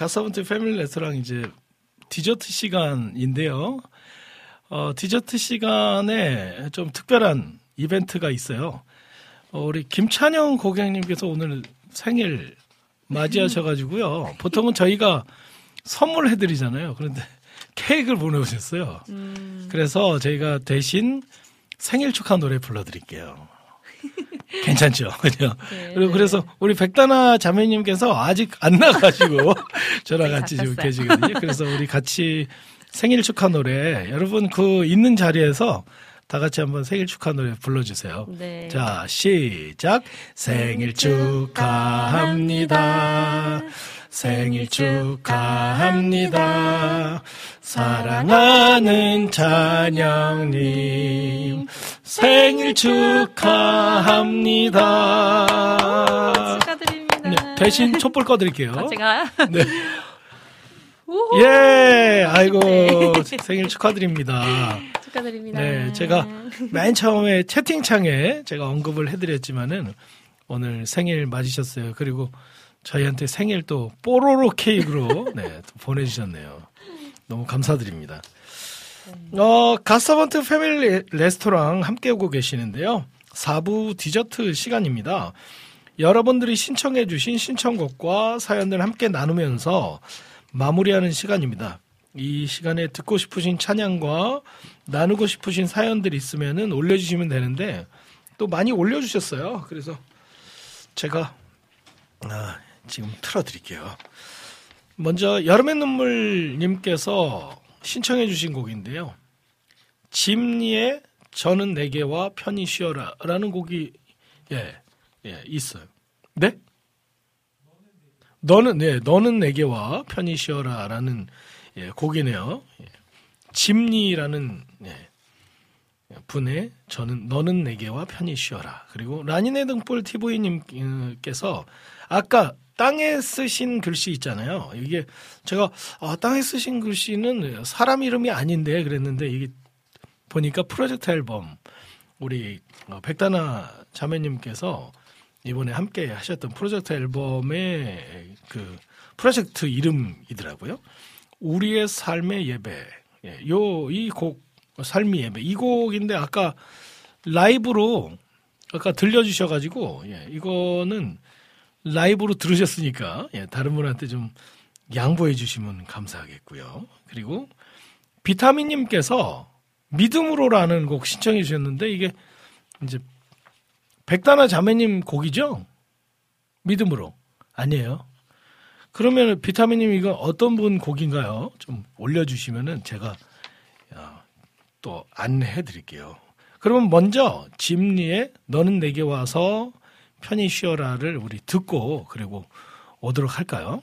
가서번트 패밀리 레스토랑 이제 디저트 시간인데요. 어, 디저트 시간에 좀 특별한 이벤트가 있어요. 어, 우리 김찬영 고객님께서 오늘 생일 맞이하셔가지고요. 보통은 저희가 선물해드리잖아요. 그런데 케이크를 보내오셨어요. 음, 그래서 저희가 대신 생일 축하 노래 불러드릴게요. 괜찮죠? 그죠? 네, 그리고 네. 그래서 우리 백다나 자매님께서 아직 안 나가시고 저랑 되게 같이 지금. 계시거든요. 그래서 우리 같이 생일 축하 노래 여러분 그 있는 자리에서 다 같이 한번 생일 축하 노래 불러주세요. 네. 자, 시작. 생일 축하합니다. 생일 축하합니다. 사랑하는 찬영님. 생일 축하합니다. 축하드립니다. 네, 대신 촛불 꺼드릴게요. 아, 제가 네. 예, 아이고, 네. 생일 축하드립니다. 축하드립니다. 네, 제가 맨 처음에 채팅창에 제가 언급을 해드렸지만은 오늘 생일 맞으셨어요. 그리고 저희한테 생일 또 뽀로로 케이크로 네, 또 보내주셨네요. 너무 감사드립니다. 어, 가서번트 패밀리 레스토랑 함께 오고 계시는데요. 4부 디저트 시간입니다. 여러분들이 신청해 주신 신청곡과 사연들 함께 나누면서 마무리하는 시간입니다. 이 시간에 듣고 싶으신 찬양과 나누고 싶으신 사연들 있으면은 올려주시면 되는데 또 많이 올려주셨어요. 그래서 제가 아, 지금 틀어드릴게요. 먼저 여름의 눈물님께서 신청해 주신 곡인데요. 짐니의 저는 내게와 편히 쉬어라 라는 곡이 예, 예 있어요. 네? 너는 네, 너는 내게와 편히 쉬어라 라는 예, 곡이네요. 예. 짐니라는 예, 분의 저는 너는 내게와 편히 쉬어라. 그리고 라니네 등불 TV님께서 아까 땅에 쓰신 글씨 있잖아요. 이게 제가 아, 땅에 쓰신 글씨는 사람 이름이 아닌데 그랬는데 이게 보니까 프로젝트 앨범 우리 어, 백다나 자매님께서 이번에 함께 하셨던 프로젝트 앨범의 그 프로젝트 이름이더라고요. 우리의 삶의 예배. 예, 요, 이 곡, 삶의 예배. 이 곡인데 아까 라이브로 아까 들려주셔가지고, 예, 이거는 라이브로 들으셨으니까, 예, 다른 분한테 좀 양보해 주시면 감사하겠고요. 그리고 비타민님께서 믿음으로라는 곡 신청해 주셨는데 이게 이제 백다나 자매님 곡이죠? 믿음으로. 아니에요. 그러면 비타민님 이거 어떤 분 곡인가요? 좀 올려주시면은 제가 어, 또 안내해 드릴게요. 그러면 먼저 짐리의 너는 내게 와서 편히 쉬어라를 우리 듣고 그리고 오도록 할까요?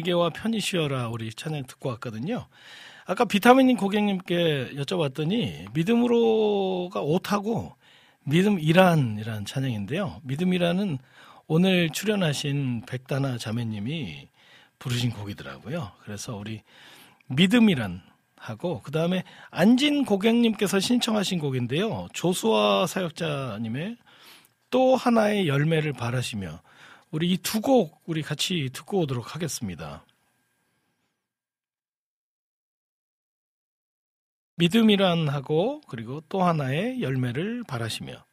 내게와 편히 쉬어라 우리 찬양 듣고 왔거든요. 아까 비타민님 고객님께 여쭤봤더니 믿음으로가 오타고 믿음이란이란 찬양인데요. 믿음이란은 오늘 출연하신 백다나 자매님이 부르신 곡이더라고요. 그래서 우리 믿음이란 하고 그 다음에 안진 고객님께서 신청하신 곡인데요. 조수아 사역자님의 또 하나의 열매를 바라시며 우리 이 두 곡 우리 같이 듣고 오도록 하겠습니다. 믿음이란 하고 그리고 또 하나의 열매를 바라시며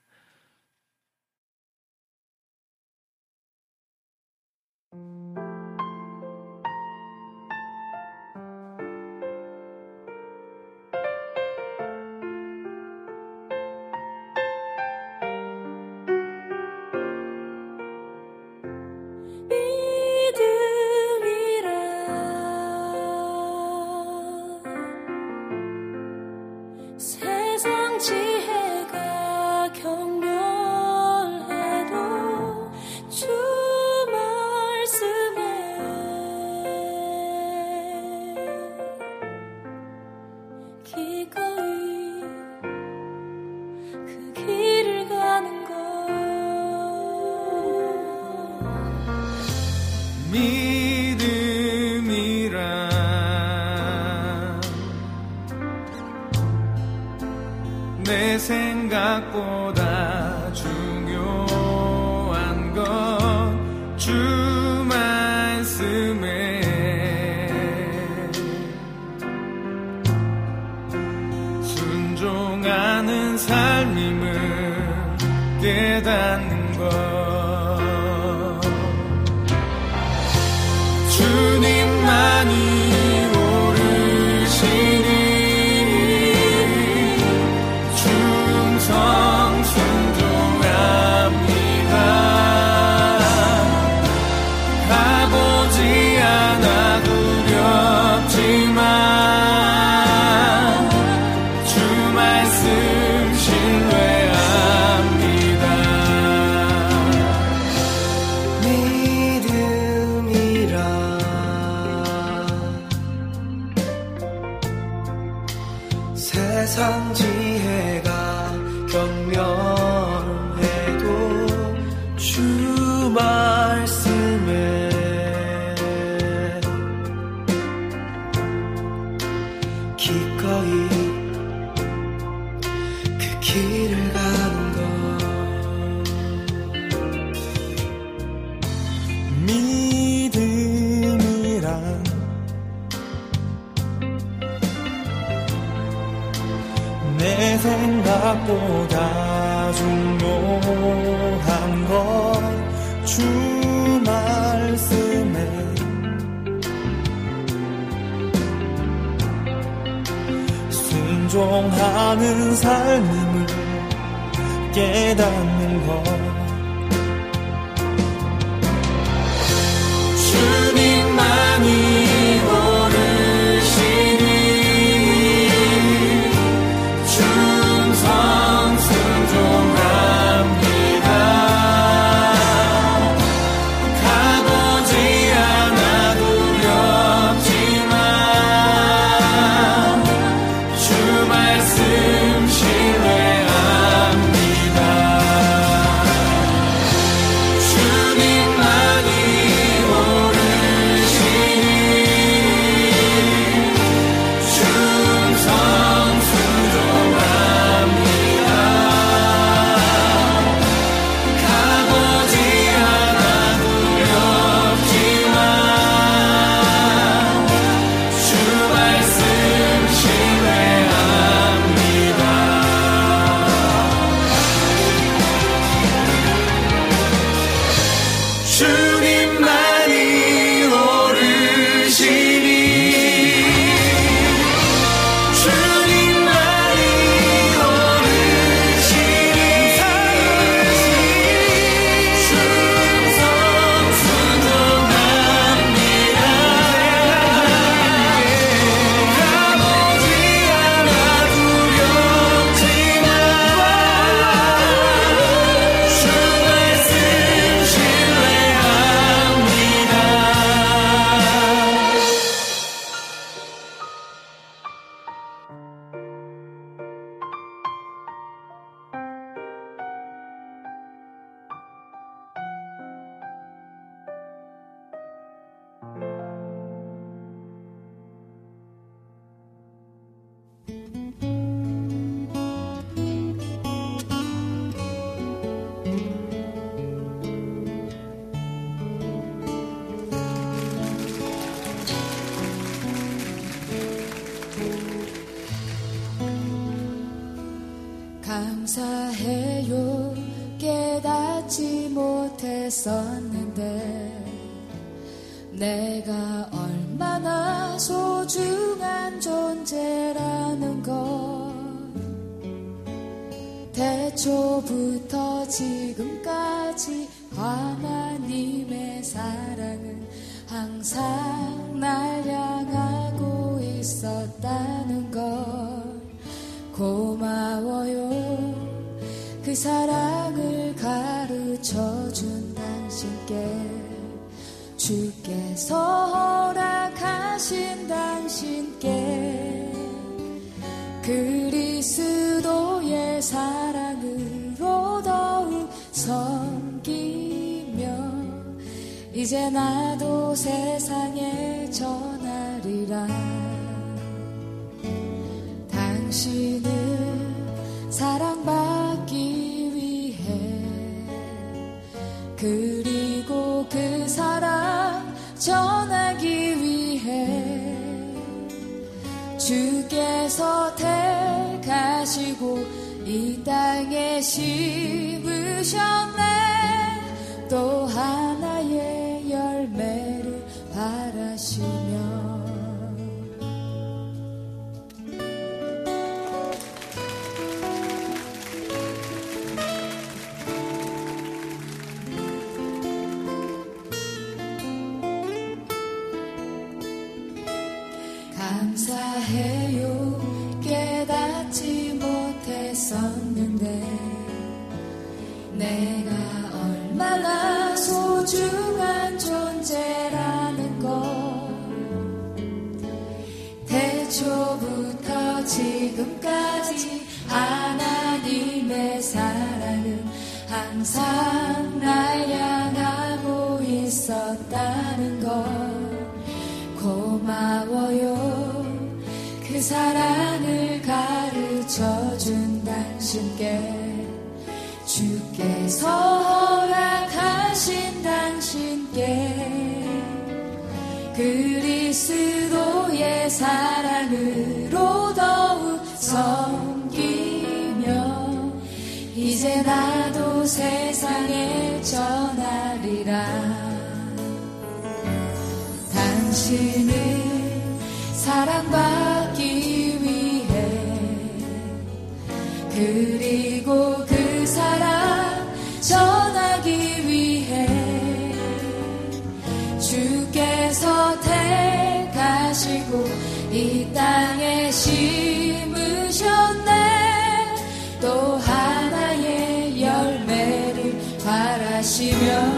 奇妙。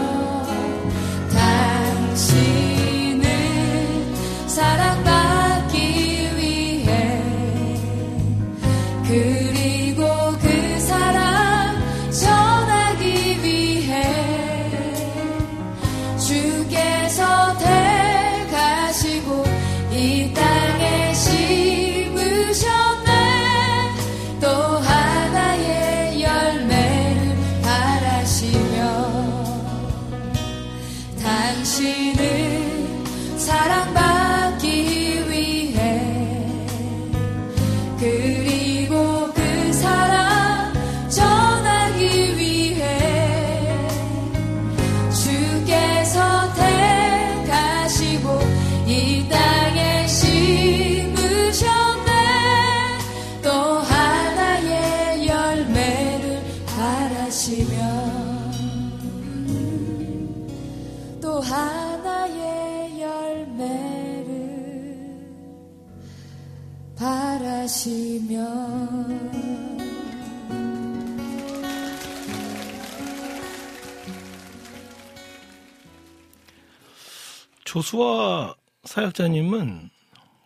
고수와 사역자님은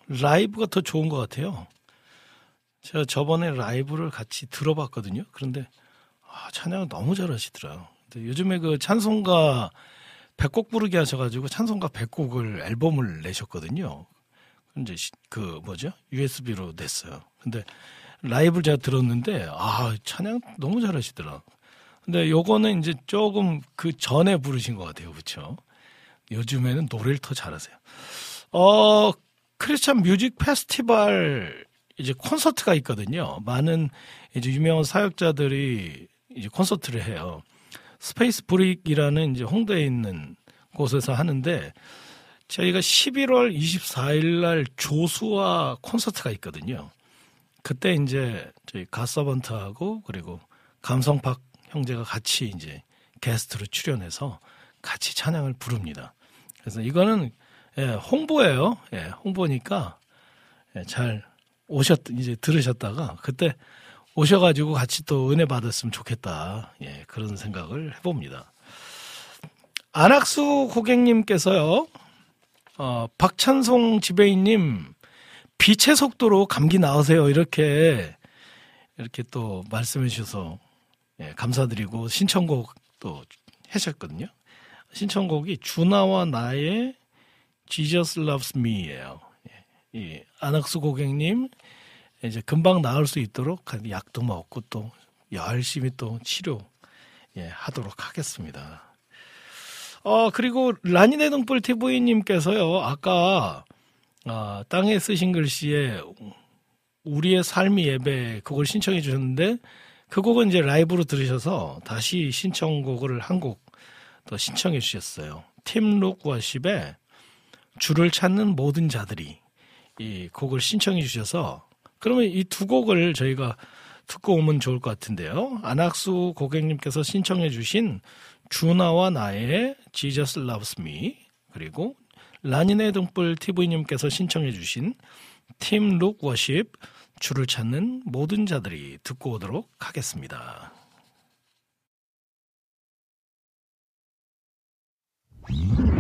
라이브가 더 좋은 것 같아요. 제가 저번에 라이브를 같이 들어봤거든요. 그런데 아, 찬양을 너무 잘하시더라고요. 근데 요즘에 그 찬송가 100곡 부르게 하셔가지고 찬송가 100곡을 앨범을 내셨거든요. 이제 그 뭐죠? USB로 냈어요. 근데 라이브를 제가 들었는데 아 찬양 너무 잘하시더라. 근데 요거는 이제 조금 그 전에 부르신 것 같아요, 그렇죠? 요즘에는 노래를 더 잘하세요. 어, Christian Music Festival 이제 콘서트가 있거든요. 많은 이제 유명한 사역자들이 이제 콘서트를 해요. Space Brick이라는 이제 홍대에 있는 곳에서 하는데 저희가 11월 24일 날 조수아 콘서트가 있거든요. 그때 이제 저희 갓서번트하고 그리고 감성박 형제가 같이 이제 게스트로 출연해서 같이 찬양을 부릅니다. 그래서 이거는 예, 홍보예요. 예, 홍보니까 예, 잘 오셨 이제 들으셨다가 그때 오셔가지고 같이 또 은혜 받았으면 좋겠다. 예, 그런 생각을 해봅니다. 안학수 고객님께서요, 어, 박찬송 지배인님, 빛의 속도로 감기 나으세요. 이렇게, 이렇게 또 말씀해 주셔서, 예, 감사드리고, 신청곡 또 하셨거든요. 신청곡이 주나와 나의 Jesus Loves Me예요. 예, 이 안학수 고객님, 이제 금방 나을 수 있도록 약도 먹고 또 열심히 또 치료 예, 하도록 하겠습니다. 어, 그리고 라니네 등불 TV님께서요, 아까, 아, 땅에 쓰신 글씨에 우리의 삶이 예배 그걸 신청해 주셨는데 그 곡은 이제 라이브로 들으셔서 다시 신청곡을 한곡 더 신청해 주셨어요. 팀룩 워십의 주를 찾는 모든 자들이 이 곡을 신청해 주셔서 그러면 이 두 곡을 저희가 듣고 오면 좋을 것 같은데요. 안학수 고객님께서 신청해 주신 주나와 나의 Jesus Loves Me 그리고 라니네 등불 TV님께서 신청해 주신 팀룩 워십 주를 찾는 모든 자들이 듣고 오도록 하겠습니다. Jesus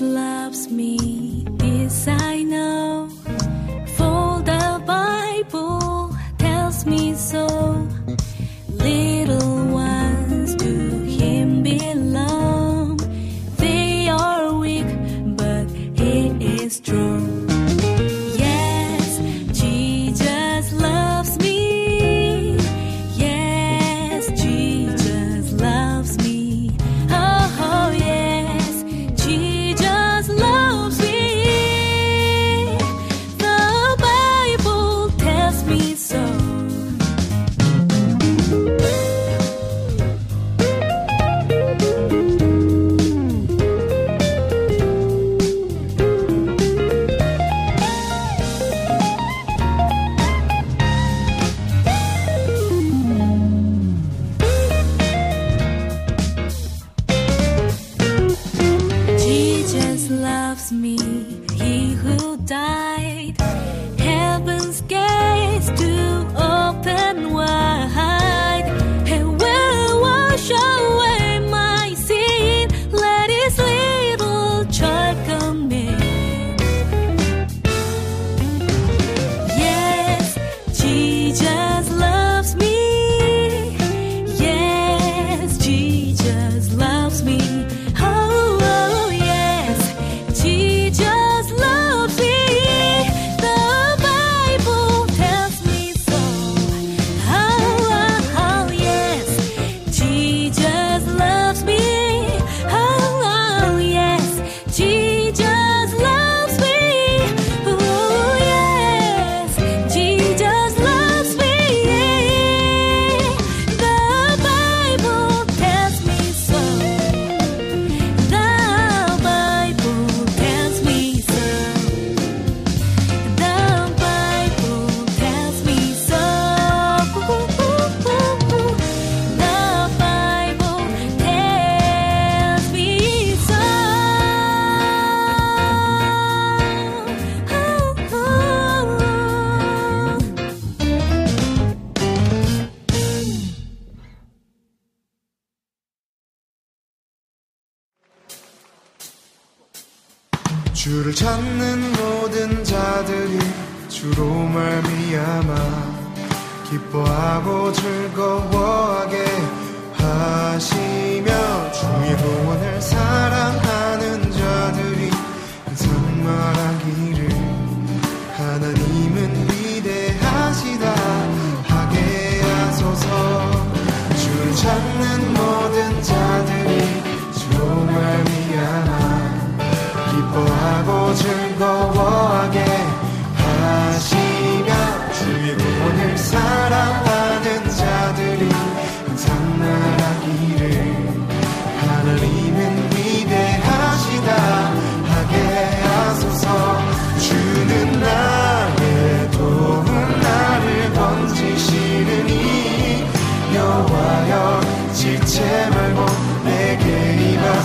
loves me, this I know. For the Bible tells me so. Little ones to Him belong. They are weak, but He is strong.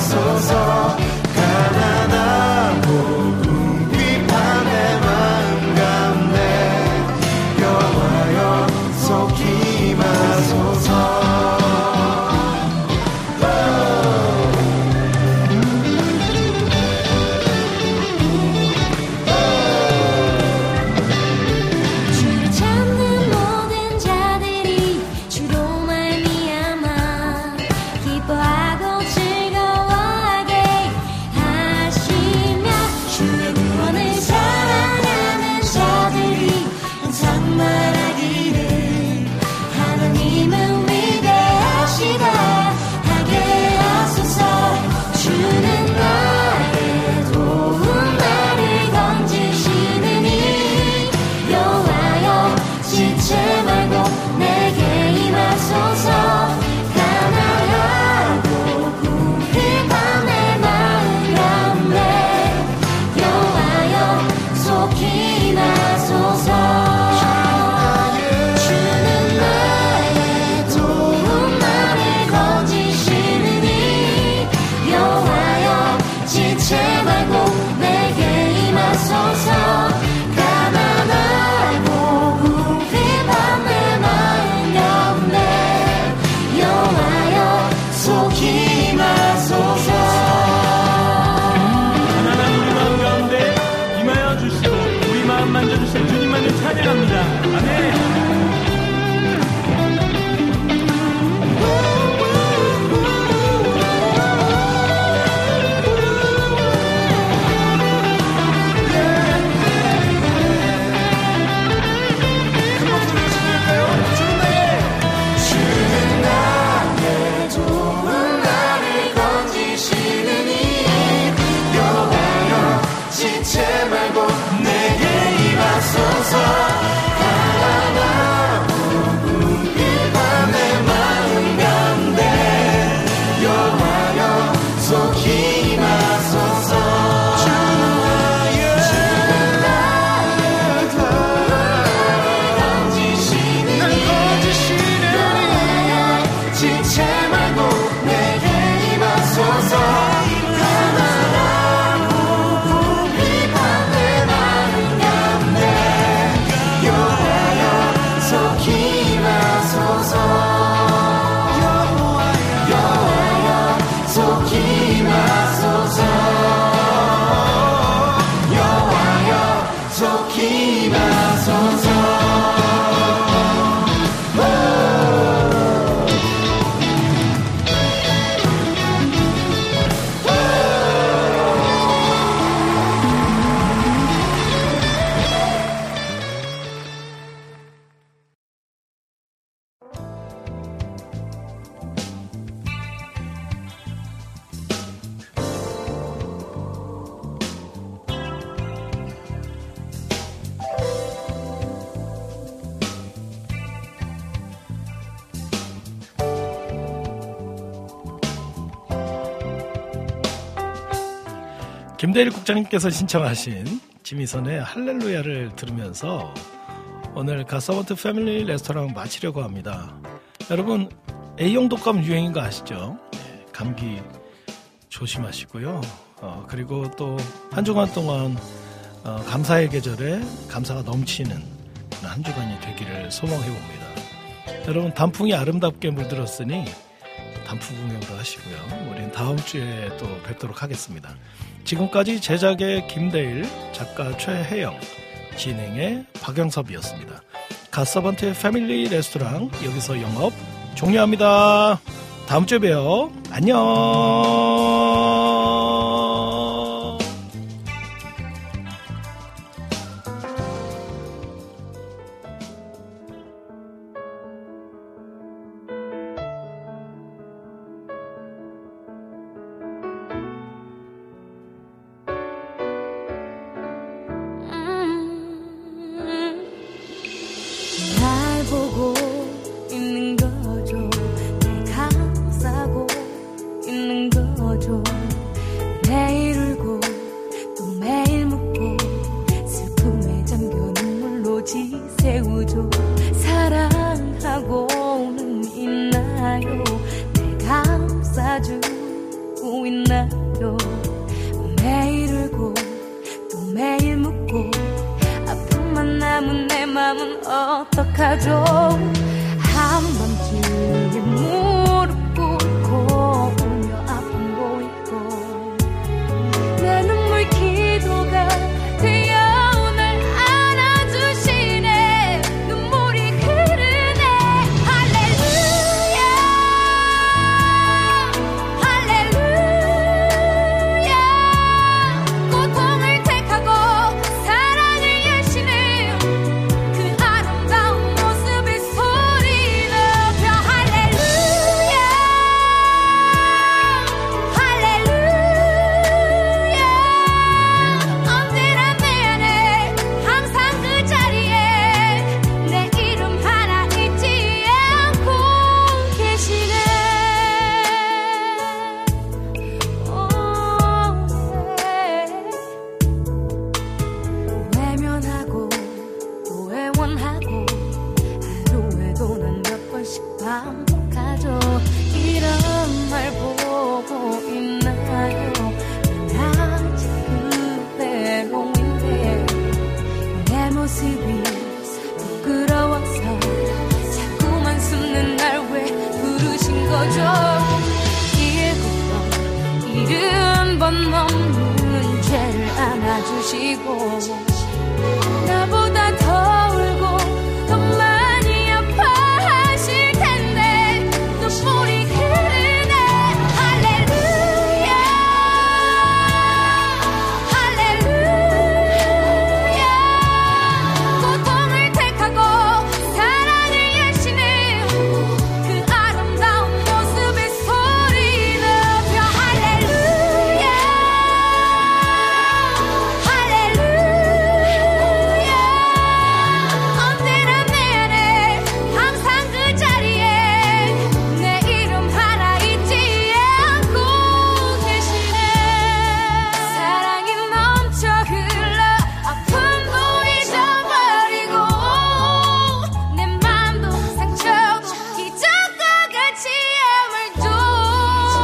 so sorry. 김대일 국장님께서 신청하신 지미선의 할렐루야를 들으면서 오늘 가서버트 패밀리 레스토랑 마치려고 합니다. 여러분 A형 독감 유행인 거 아시죠? 네, 감기 조심하시고요. 어, 그리고 또 한 주간 동안 어, 감사의 계절에 감사가 넘치는 한 주간이 되기를 소망해 봅니다. 여러분 단풍이 아름답게 물들었으니 단풍 구경도 하시고요. 우린 다음 주에 또 뵙도록 하겠습니다. 지금까지 제작의 김대일, 작가 최혜영, 진행의 박영섭이었습니다. 가서번트의 패밀리 레스토랑 여기서 영업 종료합니다. 다음 주에 봬요. 안녕.